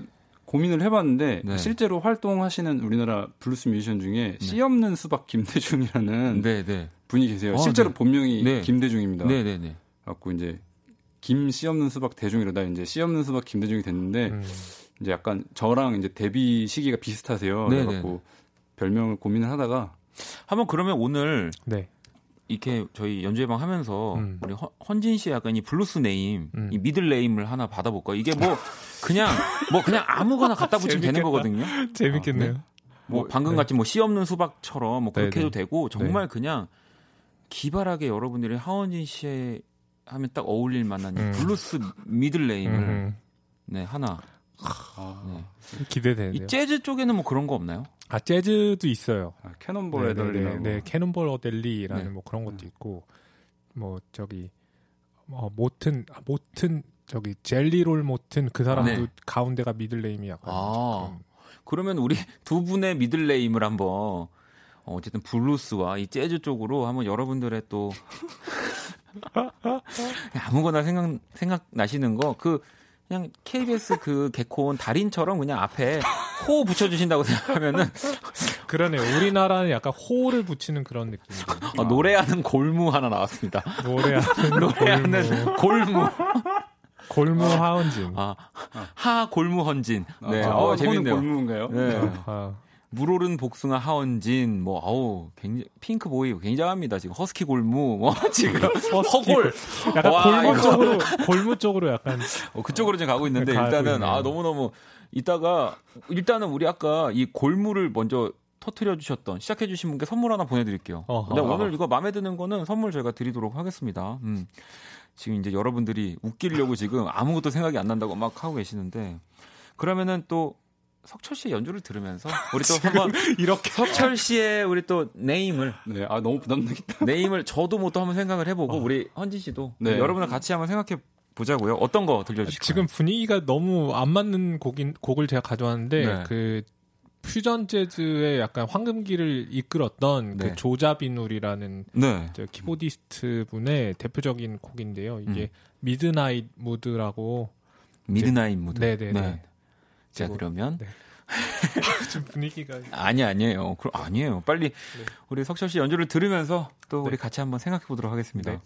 고민을 해봤는데 네. 실제로 활동하시는 우리나라 블루스 뮤지션 중에 네. 씨 없는 수박 김대중이라는 네, 네. 분이 계세요. 어, 실제로 네. 본명이 네. 김대중입니다. 네네네. 네, 갖고 이제 김씨 없는 수박 대중 이러다 이제 씨 없는 수박 김대중이 됐는데 음. 이제 약간 저랑 이제 데뷔 시기가 비슷하세요. 그래갖고 별명을 고민을 하다가 한번 그러면 오늘 네. 이렇게 저희 연주의 방 하면서 음. 우리 헌진 씨 약간 이 블루스 name, 음. 이 middle name을 하나 받아볼까? 이게 뭐 그냥 뭐 그냥 아무거나 갖다 붙이면 되는 거거든요. 재밌겠네요. 아, 네. 뭐 방금 네. 같이 뭐 씨 없는 수박처럼 뭐 그렇게 네네. 해도 되고 정말 네. 그냥 기발하게 여러분들이 하헌진 씨의 하면 딱 어울릴 만한 음. 블루스 middle name을 음. 네 하나 아, 네. 기대되네요. 이 재즈 쪽에는 뭐 그런 거 없나요? 아 재즈도 있어요. 아, 캐논볼 애덜리. 네, 네, 네, 캐논볼 애덜리라는 네. 뭐 그런 것도 있고 뭐 저기 뭐 모튼 아, 모튼 저기 젤리롤 모튼 그 사람도 네. 가운데가 middle name이 약간. 아, 그러면 우리 *laughs* 두 분의 middle name을 한번 어, 어쨌든 블루스와 이 재즈 쪽으로 한번 여러분들의 또 *laughs* 아무거나 생각 생각 나시는 거 그 그냥 KBS 그 개콘 달인처럼 그냥 앞에 호 붙여주신다고 생각하면은 *laughs* 그러네요. 우리나라는 약간 호를 붙이는 그런 느낌. 아, 노래하는 골무 하나 나왔습니다. 노래하는 *laughs* 노래하는 골무. 골무 하은진. 아, 하 골무 헌진. 네, 아, 어, 재밌네요. 골무인가요? 네. 아. 물오른 복숭아 하원진 뭐 아우 굉장히 핑크 보이 굉장합니다 지금 허스키 골무 뭐 *laughs* 지금 허골 약간 와, 골무 이거. 쪽으로 골무 쪽으로 약간 어, 그쪽으로 지금 가고 있는데 일단은 있네요. 아 너무 너무 이따가 일단은 우리 아까 이 골무를 먼저 터트려 주셨던 시작해 주신 분께 선물 하나 보내드릴게요. 근데 오늘 이거 마음에 드는 거는 선물 저희가 드리도록 하겠습니다. 음. 지금 이제 여러분들이 웃기려고 지금 아무것도 생각이 안 난다고 막 하고 계시는데 그러면은 또 석철 씨의 연주를 들으면서 *laughs* 우리 또 한번 이렇게 석철 씨의 우리 또 네임을 네, 아 너무 부담되겠다. 네임을 저도 뭐 또 한번 생각을 해보고 어. 우리 헌진 씨도 네. 여러분들 같이 한번 생각해 보자고요. 어떤 거 들려주실까요? 지금 분위기가 너무 안 맞는 곡인 곡을 제가 가져왔는데 네. 그 퓨전 재즈의 약간 황금기를 이끌었던 그 네. 그 조자비누리라는 네. 키보디스트 분의 대표적인 곡인데요. 이게 음. Midnight Mood라고 Midnight Mood. 네네 네. 네. 자 그러면 네. *laughs* 좀 분위기가 *laughs* 아니 아니에요. 그 아니에요. 빨리 네. 우리 석철 씨 연주를 들으면서 또 네. 우리 같이 한번 생각해 보도록 하겠습니다.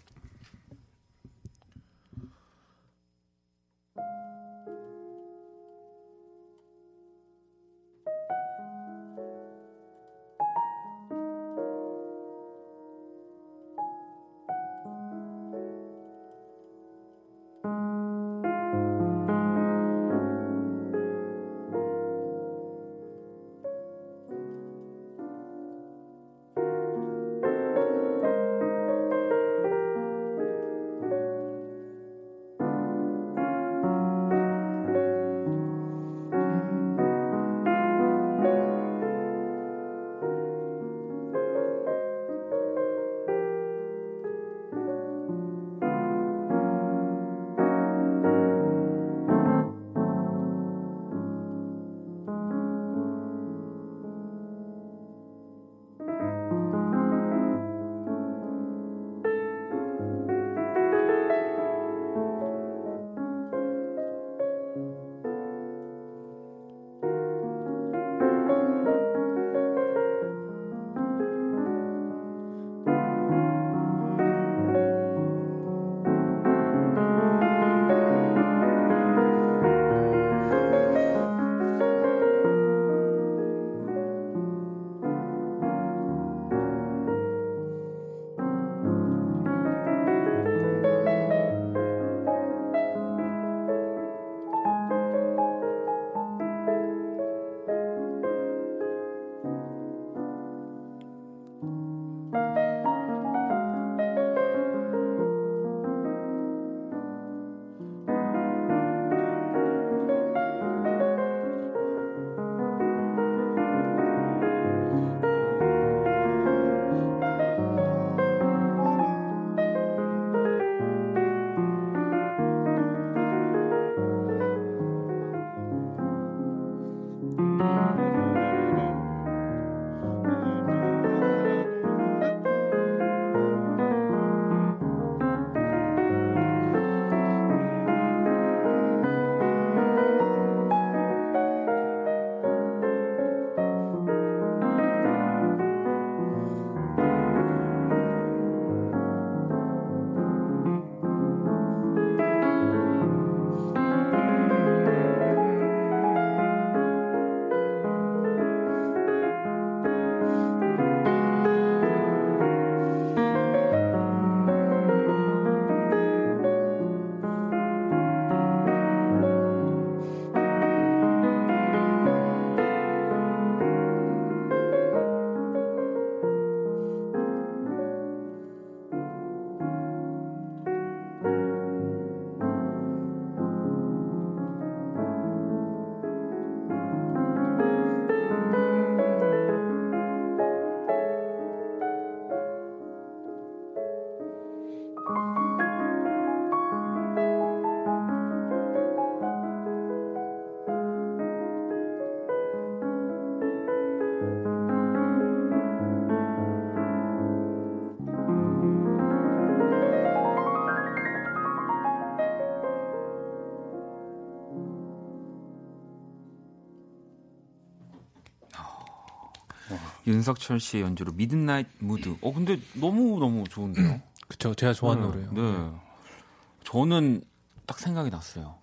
윤석철 씨의 연주로 Midnight Mood. 어 근데 너무 너무 좋은데요. 그쵸 제가 좋아하는 네, 노래요. 네. 저는 딱 생각이 났어요.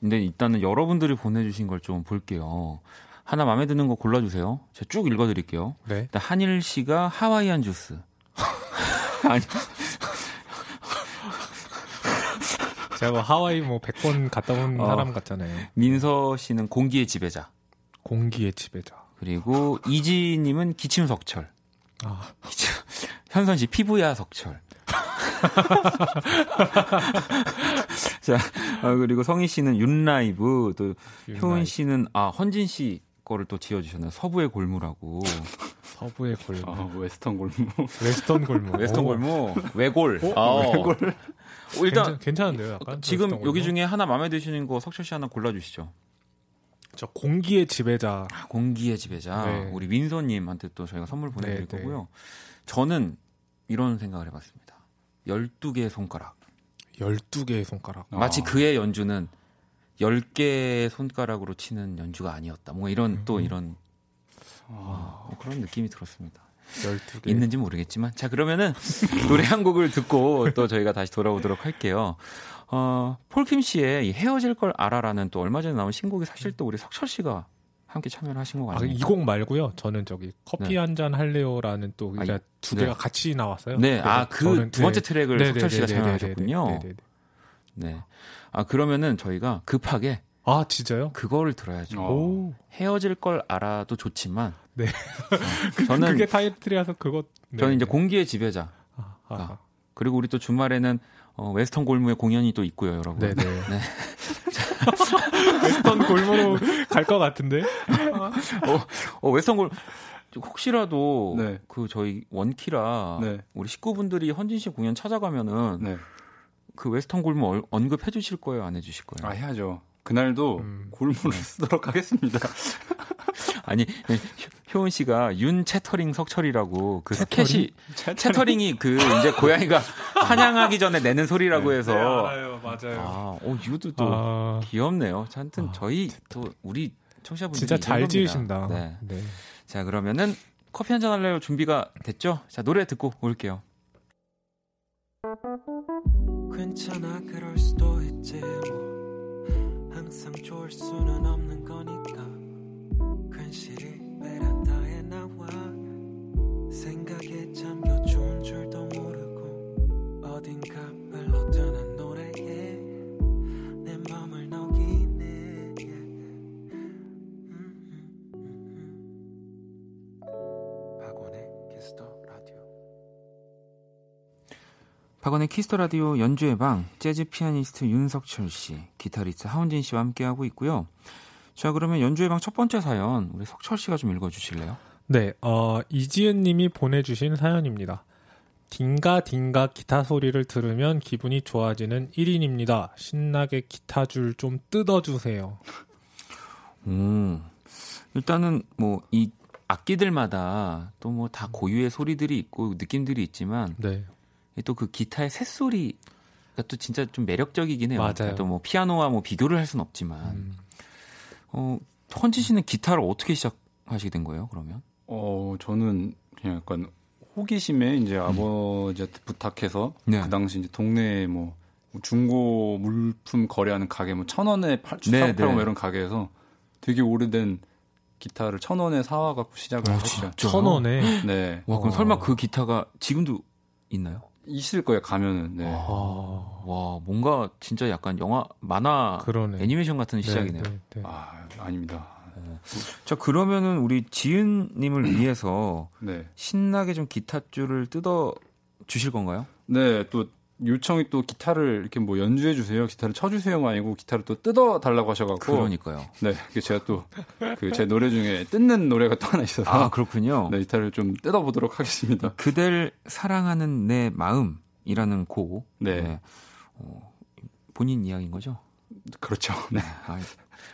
근데 일단은 여러분들이 보내주신 걸 좀 볼게요. 하나 마음에 드는 거 골라주세요. 제가 쭉 읽어드릴게요. 네. 한일 씨가 하와이안 주스. *laughs* 아니. 제가 뭐 하와이 뭐 100번 갔다 온 어, 사람 같잖아요. 민서 씨는 공기의 지배자. 공기의 지배자. 그리고 이지님은 기침 석철. 아. 현선 씨 피부야 석철. *laughs* 자, 어, 그리고 성희 씨는 윤라이브, 또 윤라이브. 효은 씨는 아 헌진 씨 거를 또 지어주셨네요. 서부의 골무라고. 서부의 골무. 아, 웨스턴 골무. 웨스턴 골무. 웨스턴 골무. 외골. 오, 아, 외골. 어, 일단 괜찮은데요 약간 지금 여기 중에 하나 마음에 드시는 거 석철 씨 하나 골라주시죠. 저 공기의 지배자. 아, 공기의 지배자. 네. 우리 민서님한테 또 저희가 선물 보내드릴 네, 네. 거고요. 저는 이런 생각을 해봤습니다. 12개의 손가락. 12개의 손가락. 마치 아. 그의 연주는 10개의 손가락으로 치는 연주가 아니었다. 뭔가 이런 음. 또 이런 아. 뭐 그런 느낌이 들었습니다. 12개. 있는지 모르겠지만. 자, 그러면은 *laughs* 노래 한 곡을 듣고 또 저희가 다시 돌아오도록 할게요. 어, 폴킴 씨의 이 헤어질 걸 알아라는 또 얼마 전에 나온 신곡이 사실 또 우리 석철 씨가 함께 참여를 하신 거 같아요. 아, 이곡 말고요. 저는 저기 커피 네. 한잔 할래요라는 또 아, 두 개가 네. 같이 나왔어요. 네, 아 그 두 번째 네. 트랙을 네, 석철 씨가 참여하셨군요. 네. 아 그러면은 저희가 급하게 아 진짜요? 그거를 들어야죠. 오. 헤어질 걸 알아도 좋지만 네. 어, 저는 그게 타이틀이라서 그것. 네. 저는 이제 공기의 지배자. 아, 아. 그리고 우리 또 주말에는 어, 웨스턴 골무의 공연이 또 있고요, 여러분. 네네. 네. 네. *laughs* 웨스턴 골무로 갈 것 같은데. 어, 어, 웨스턴 골 혹시라도 네. 그 저희 원키라 네. 우리 식구분들이 헌진 씨 공연 찾아가면은 네. 그 웨스턴 골무 언급해 주실 거예요, 안 해 주실 거예요? 아, 해야죠. 그날도 음. 골무를 네. 쓰도록 하겠습니다. *laughs* 아니 효은 씨가 윤 채터링 석철이라고 그 채터링? 스케치 채터링? 이그 이제 고양이가 *laughs* 사냥하기 전에 내는 소리라고 네, 해서 네, 알아요, 맞아요. 아, 어 이것도 또 아... 귀엽네요. 하여튼 아... 저희 또 우리 청취자분들 진짜 잘 지으신다. 네. 네. 자 그러면은 커피 한 잔 할래요 준비가 됐죠? 자 노래 듣고 올게요. 괜찮아 그럴 수도 있지 뭐 항상 좋을 수는 없는 거니까. 괜시리 베란다에 나와. 생각에 잠겨 좋은 줄도 모르고 어딘가 흘러드 박원의 Kiss the Radio 연주의 방 재즈 피아니스트 윤석철 씨, 기타리스트 하헌진 씨와 함께 하고 있고요. 자, 그러면 연주의 방 첫 번째 사연 우리 석철 씨가 좀 읽어 주실래요? 네, 어, 이지은 님이 보내 주신 사연입니다. 딩가 딩가 기타 소리를 들으면 기분이 좋아지는 1인입니다. 신나게 기타 줄 좀 뜯어 주세요. 음. 일단은 뭐 이 악기들마다 또 뭐 다 고유의 소리들이 있고 느낌들이 있지만 네. 또 그 기타의 새소리 가 또 진짜 좀 매력적이긴 해요. 맞아요. 또 뭐 피아노와 뭐 비교를 할 수는 없지만 음. 어, 헌지 씨는 기타를 어떻게 시작하시게 된 거예요, 그러면? 어, 저는 그냥 약간 호기심에 이제 음. 아버지한테 부탁해서 네. 그 당시 이제 동네에 뭐 중고 물품 거래하는 가게 뭐 천 원에 팔, 네, 팔고 네. 뭐 이런 가게에서 되게 오래된 기타를 천 원에 사와 갖고 시작을 아, 했죠. 천 원에? 네. 와, 그럼 어. 설마 그 기타가 지금도 있나요? 있을 거예요 가면은. 네. 와, 와 뭔가 진짜 약간 영화 만화 그러네. 애니메이션 같은 네, 시작이네요. 네, 네. 아 아닙니다. 어. 자 그러면은 우리 지은님을 *clears throat* 위해서 네. 신나게 좀 기타 줄을 뜯어 주실 건가요? 네, 또 요청이 또 기타를 이렇게 뭐 연주해 주세요, 기타를 쳐 주세요가 아니고 기타를 또 뜯어 달라고 하셔갖고. 그러니까요. 네, 제가 또 그 제 노래 중에 뜯는 노래가 또 하나 있어서. 아 그렇군요. 네, 기타를 좀 뜯어 보도록 하겠습니다. 그댈 사랑하는 내 마음이라는 곡. 네. 네. 어, 본인 이야기인 거죠? 그렇죠. 네. 아,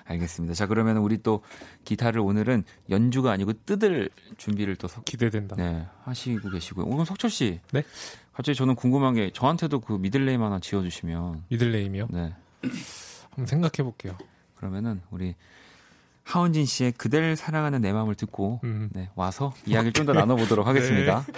알겠습니다. 자, 그러면 우리 또 기타를 오늘은 연주가 아니고 뜯을 준비를 또 석, 기대된다. 네, 하시고 계시고요. 오늘 석철 씨. 네. 갑자기 저는 궁금한 게 저한테도 그 middle name 하나 지어 주시면 middle name이요? 네. 한번 생각해 볼게요. 그러면은 우리 하원진 씨의 그댈 사랑하는 내 마음을 듣고 음. 네, 와서 이야기를 좀 더 나눠보도록 하겠습니다. 네.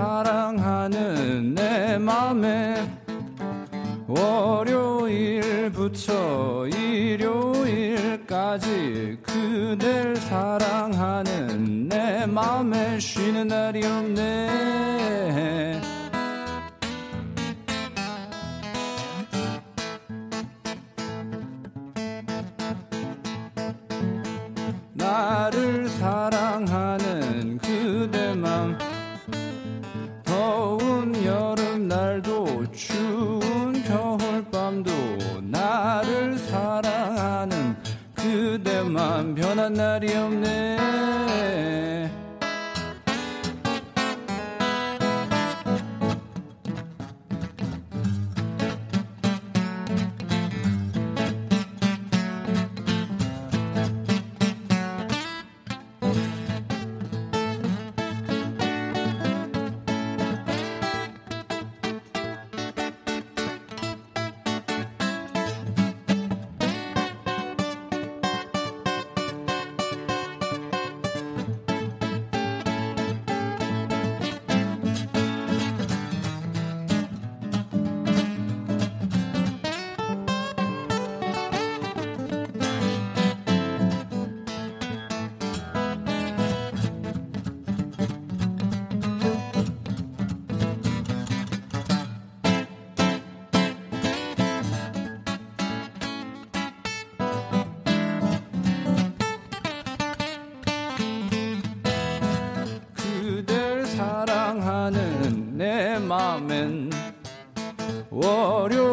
사랑하는 내 맘에 월요일부터 일요일까지 그댈 사랑하는 내 맘에 쉬는 날이 없네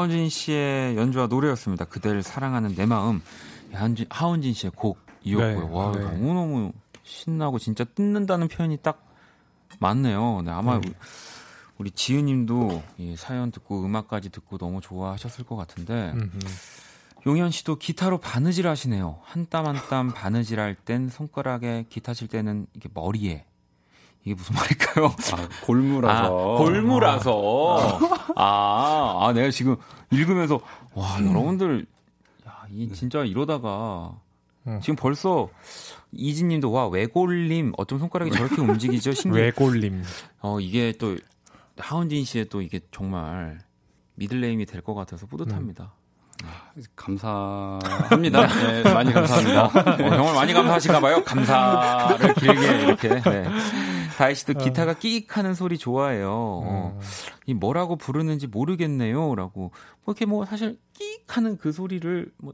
하은진 씨의 연주와 노래였습니다. 그대를 사랑하는 내 마음. 하은진, 하은진 씨의 곡이었고요. 네, 와, 네. 너무너무 신나고 진짜 뜯는다는 표현이 딱 맞네요. 네, 아마 네. 우리 지은 님도 이 사연 듣고 음악까지 듣고 너무 좋아하셨을 것 같은데. 용현 씨도 기타로 바느질 하시네요. 한 땀 한 땀 바느질 할 땐 손가락에 기타 칠 때는 이게 머리에 이게 무슨 말일까요? 아, 골무라서. 아, 골무라서. 아. 아, 아, 내가 지금 읽으면서, 와, 음. 여러분들, 야, 이 진짜 이러다가, 음. 지금 벌써, 이진 님도, 와, 외골림, 어쩜 손가락이 저렇게 움직이죠? 신기해. 외골림. 어, 이게 또, 하운진 씨의 또 이게 정말 미들네임이 될 것 같아서 뿌듯합니다. 음. 감사합니다. *laughs* 네, 많이 감사합니다. 어, 정말 많이 감사하신가 봐요. 감사를 길게 이렇게. 네. 다희 씨도 기타가 끼익 하는 소리 좋아해요. 어, 음. 이 뭐라고 부르는지 모르겠네요 라고. 뭐 이렇게 뭐 사실 끼익 하는 그 소리를 뭐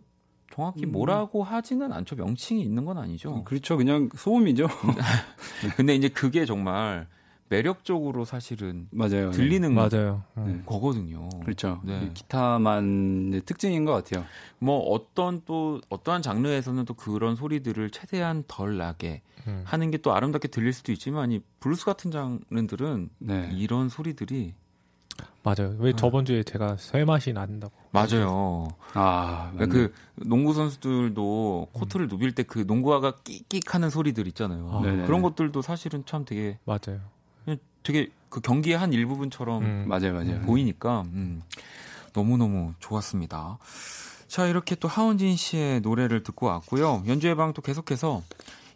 정확히 음. 뭐라고 하지는 않죠. 명칭이 있는 건 아니죠. 그렇죠. 그냥 소음이죠. *laughs* 근데 이제 그게 정말 매력적으로 사실은 맞아요. 들리는 네. 맞아요. 네. 거거든요. 그렇죠. 네. 기타만의 특징인 것 같아요. 뭐 어떤 또 어떠한 장르에서는 또 그런 소리들을 최대한 덜 나게 음. 하는 게 또 아름답게 들릴 수도 있지만 이 블루스 같은 장르들은 네. 이런 소리들이 맞아요. 왜 아. 저번 주에 제가 쇠 맛이 난다고. 맞아요. 아, 그러니까 그 농구 선수들도 코트를 누빌 때 그 농구화가 끽끽 하는 소리들 있잖아요. 아. 그런 것들도 사실은 참 되게 맞아요. 되게 그 경기의 한 일부분처럼 음. 맞아요, 맞아요. 보이니까 음. 너무 너무 좋았습니다. 자 이렇게 또 하은진 씨의 노래를 듣고 왔고요. 연주의 방 또 계속해서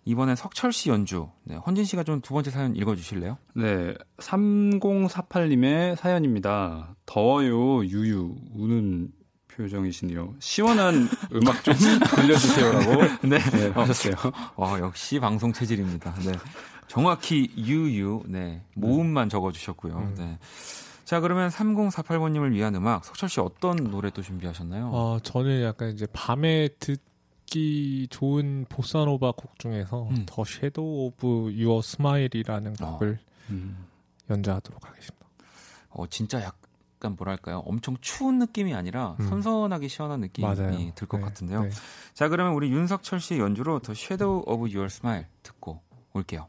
이번에 석철 씨 연주. 네, 헌진 씨가 좀 두 번째 사연 읽어 주실래요? 네, 3048님의 사연입니다. 더워요, 유유, 우는 표정이시네요. 시원한 *laughs* 음악 좀 들려주세요라고 네, 네 하셨어요. 와, 역시 방송 체질입니다. 네. 정확히 유유, 네, 모음만 적어주셨고요. 음. 네. 자, 그러면 3048번님을 위한 음악, 석철 씨 어떤 노래 또 준비하셨나요? 어, 저는 약간 이제 밤에 듣기 좋은 보사노바 곡 중에서 음. The Shadow of Your Smile이라는 곡을 어. 음. 연주하도록 하겠습니다. 어, 진짜 약간 뭐랄까요? 엄청 추운 느낌이 아니라 음. 선선하게 시원한 느낌이 들 것 네, 같은데요. 네. 자, 그러면 우리 윤석철 씨의 연주로 The Shadow of Your Smile 듣고 올게요.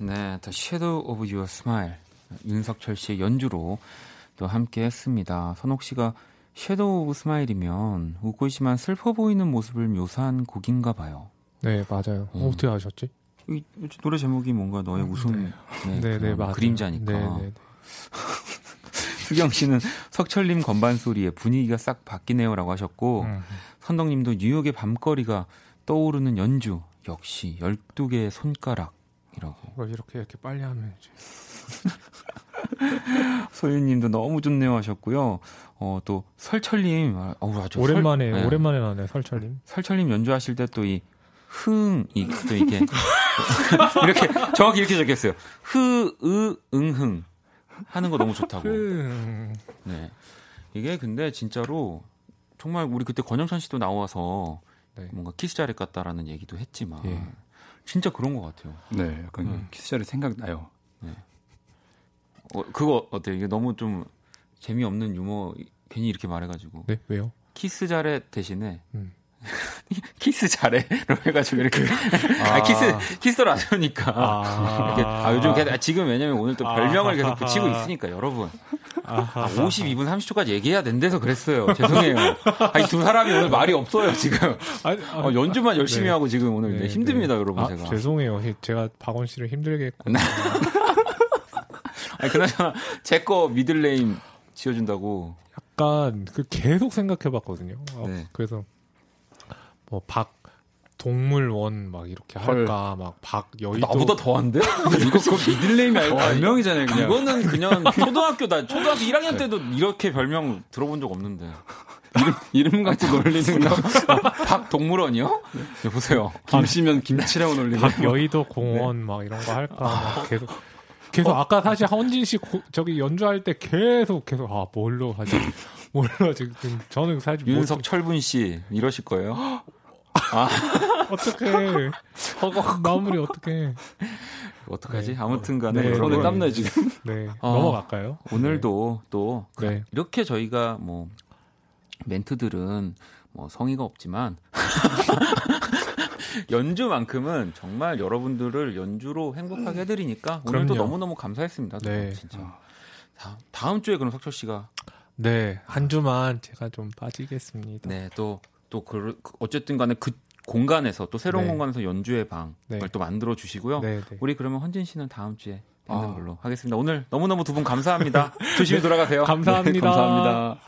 네, The Shadow of Your Smile 윤석철 씨의 연주로 또 함께 했습니다. 선옥 씨가 Shadow of Smile이면 웃고 있지만 슬퍼 보이는 모습을 묘사한 곡인가 봐요. 네, 맞아요. 음. 어떻게 아셨지? 이, 노래 제목이 뭔가 너의 웃음 네, 네, 네, 네 그림자니까. 네, 네, 네. *laughs* 수경 씨는 석철님 건반 소리에 분위기가 싹 바뀌네요라고 하셨고 음. 선덕님도 뉴욕의 밤거리가 떠오르는 연주 역시 12개의 손가락이라고. 이렇게 이렇게 빨리 하면 이제. *laughs* 소윤님도 너무 좋네요 하셨고요. 어, 또 설철님, 어, 아주 오랜만에 설, 네. 오랜만에 나네 설철님. 설철님 연주하실 때 또 이 흥, 이, 또 이게 *laughs* 이렇게 정확히 이렇게 적혔어요. 흐, 으, 응, 흥 하는 거 너무 좋다고. 네. 이게 근데 진짜로 정말 우리 그때 권영찬 씨도 나와서 네. 뭔가 키스 자렛 같다라는 얘기도 했지만 예. 진짜 그런 것 같아요. 네, 약간 음. 키스 자렛 생각나요. 네. 어, 그거 어때요? 이게 너무 좀 재미없는 유머 괜히 이렇게 말해가지고. 네, 왜요? 키스 잘해 대신에 음. *laughs* 키스 잘해로 해가지고 이렇게 아, 아 키스 키스 라디오니까. 아, 이렇게 아 요즘 아, 지금 왜냐면 오늘 또 별명을 계속 붙이고 있으니까 여러분. 아, 52분 30초까지 얘기해야 된대서 그랬어요. 죄송해요. 아니 두 사람이 오늘 말이 없어요 지금. 아니, 아, 어, 연주만 열심히 네. 하고 지금 오늘 네, 힘듭니다 네. 여러분 제가. 죄송해요. 제가 박원 씨를 힘들게 했구나 아니, 그나저나 제 거 middle name 지어준다고. 약간 그 계속 생각해 봤거든요. 어, 네. 그래서 뭐 박 동물원 막 이렇게 할까 막 박 여의도 나보다 더한데? *laughs* 이거 그 middle name이 아니고 별명이잖아요. 그냥. 이거는 그냥 *laughs* 초등학교 다 초등학교 1학년 때도 이렇게 별명 들어본 적 없는데. 이름, 이름 갖고 놀리는 거. 박 동물원이요? 네, 보세요. 김씨면 김치라고 놀리는 박 여의도 공원 네. 막 이런 거 할까 막 계속 계속 어. 아까 사실 하원진 씨 고, 저기 연주할 때 계속 계속 아 뭘로 하지 *laughs* 뭘로 하지 저는 사실 윤석 뭐, 철분 씨 이러실 거예요? 아 *laughs* 어떻게 마무리 어떻게 어떡하지? 네. 아무튼 간에 네, 손에 땀나 지금. 네 어, 넘어갈까요? 오늘도 또 네. 이렇게 저희가 뭐 멘트들은 뭐 성의가 없지만 *laughs* 연주만큼은 정말 여러분들을 연주로 행복하게 해드리니까 그럼요. 오늘도 너무너무 감사했습니다. 네. 진짜. 다, 다음 주에 그럼 석철 씨가 네, 한 주만 제가 좀 빠지겠습니다. 네, 또, 또, 그, 어쨌든 간에 그 공간에서 또 새로운 네. 공간에서 연주의 방을 네. 또 만들어 주시고요. 네, 네, 우리 그러면 헌진 씨는 다음 주에 뵙는 아. 걸로 하겠습니다. 오늘 너무너무 두 분 감사합니다. *laughs* 조심히 돌아가세요. 감사합니다. 네, 감사합니다.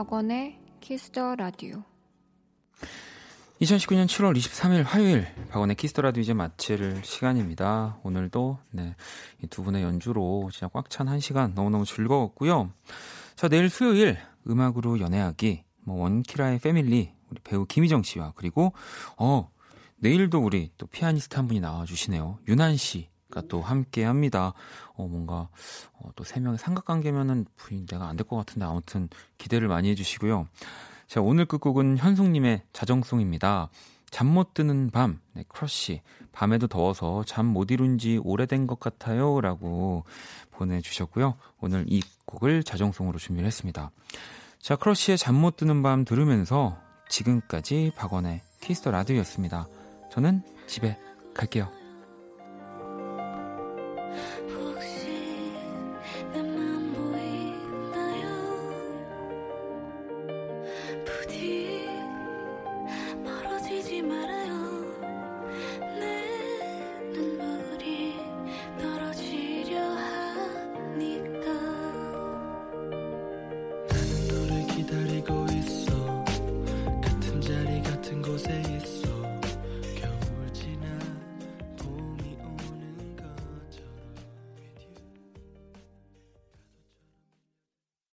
박원의 키스 더 라디오 2019년 7월 23일 화요일 박원의 키스 더 라디오 이제 마칠 시간입니다. 오늘도 네, 이두 분의 연주로 진짜 꽉 찬 한 시간 너무너무 즐거웠고요. 자, 내일 수요일 음악으로 연애하기 뭐 원키라의 family 우리 배우 김희정 씨와 그리고 어 내일도 우리 또 피아니스트 한 분이 나와 주시네요. 윤한 씨가 또 함께 합니다. 어 뭔가 어, 또 세 명의 삼각관계면은 부인 내가 안 될 것 같은데 아무튼 기대를 많이 해 주시고요. 자, 오늘 끝곡은 현숙님의 자정송입니다. 잠 못 드는 밤, 네, 크러쉬. 밤에도 더워서 잠 못 이룬 지 오래된 것 같아요. 라고 보내주셨고요. 오늘 이 곡을 자정송으로 준비를 했습니다. 자, 크러쉬의 잠 못 드는 밤 들으면서 지금까지 박원의 키스 더 라디오였습니다. 저는 집에 갈게요.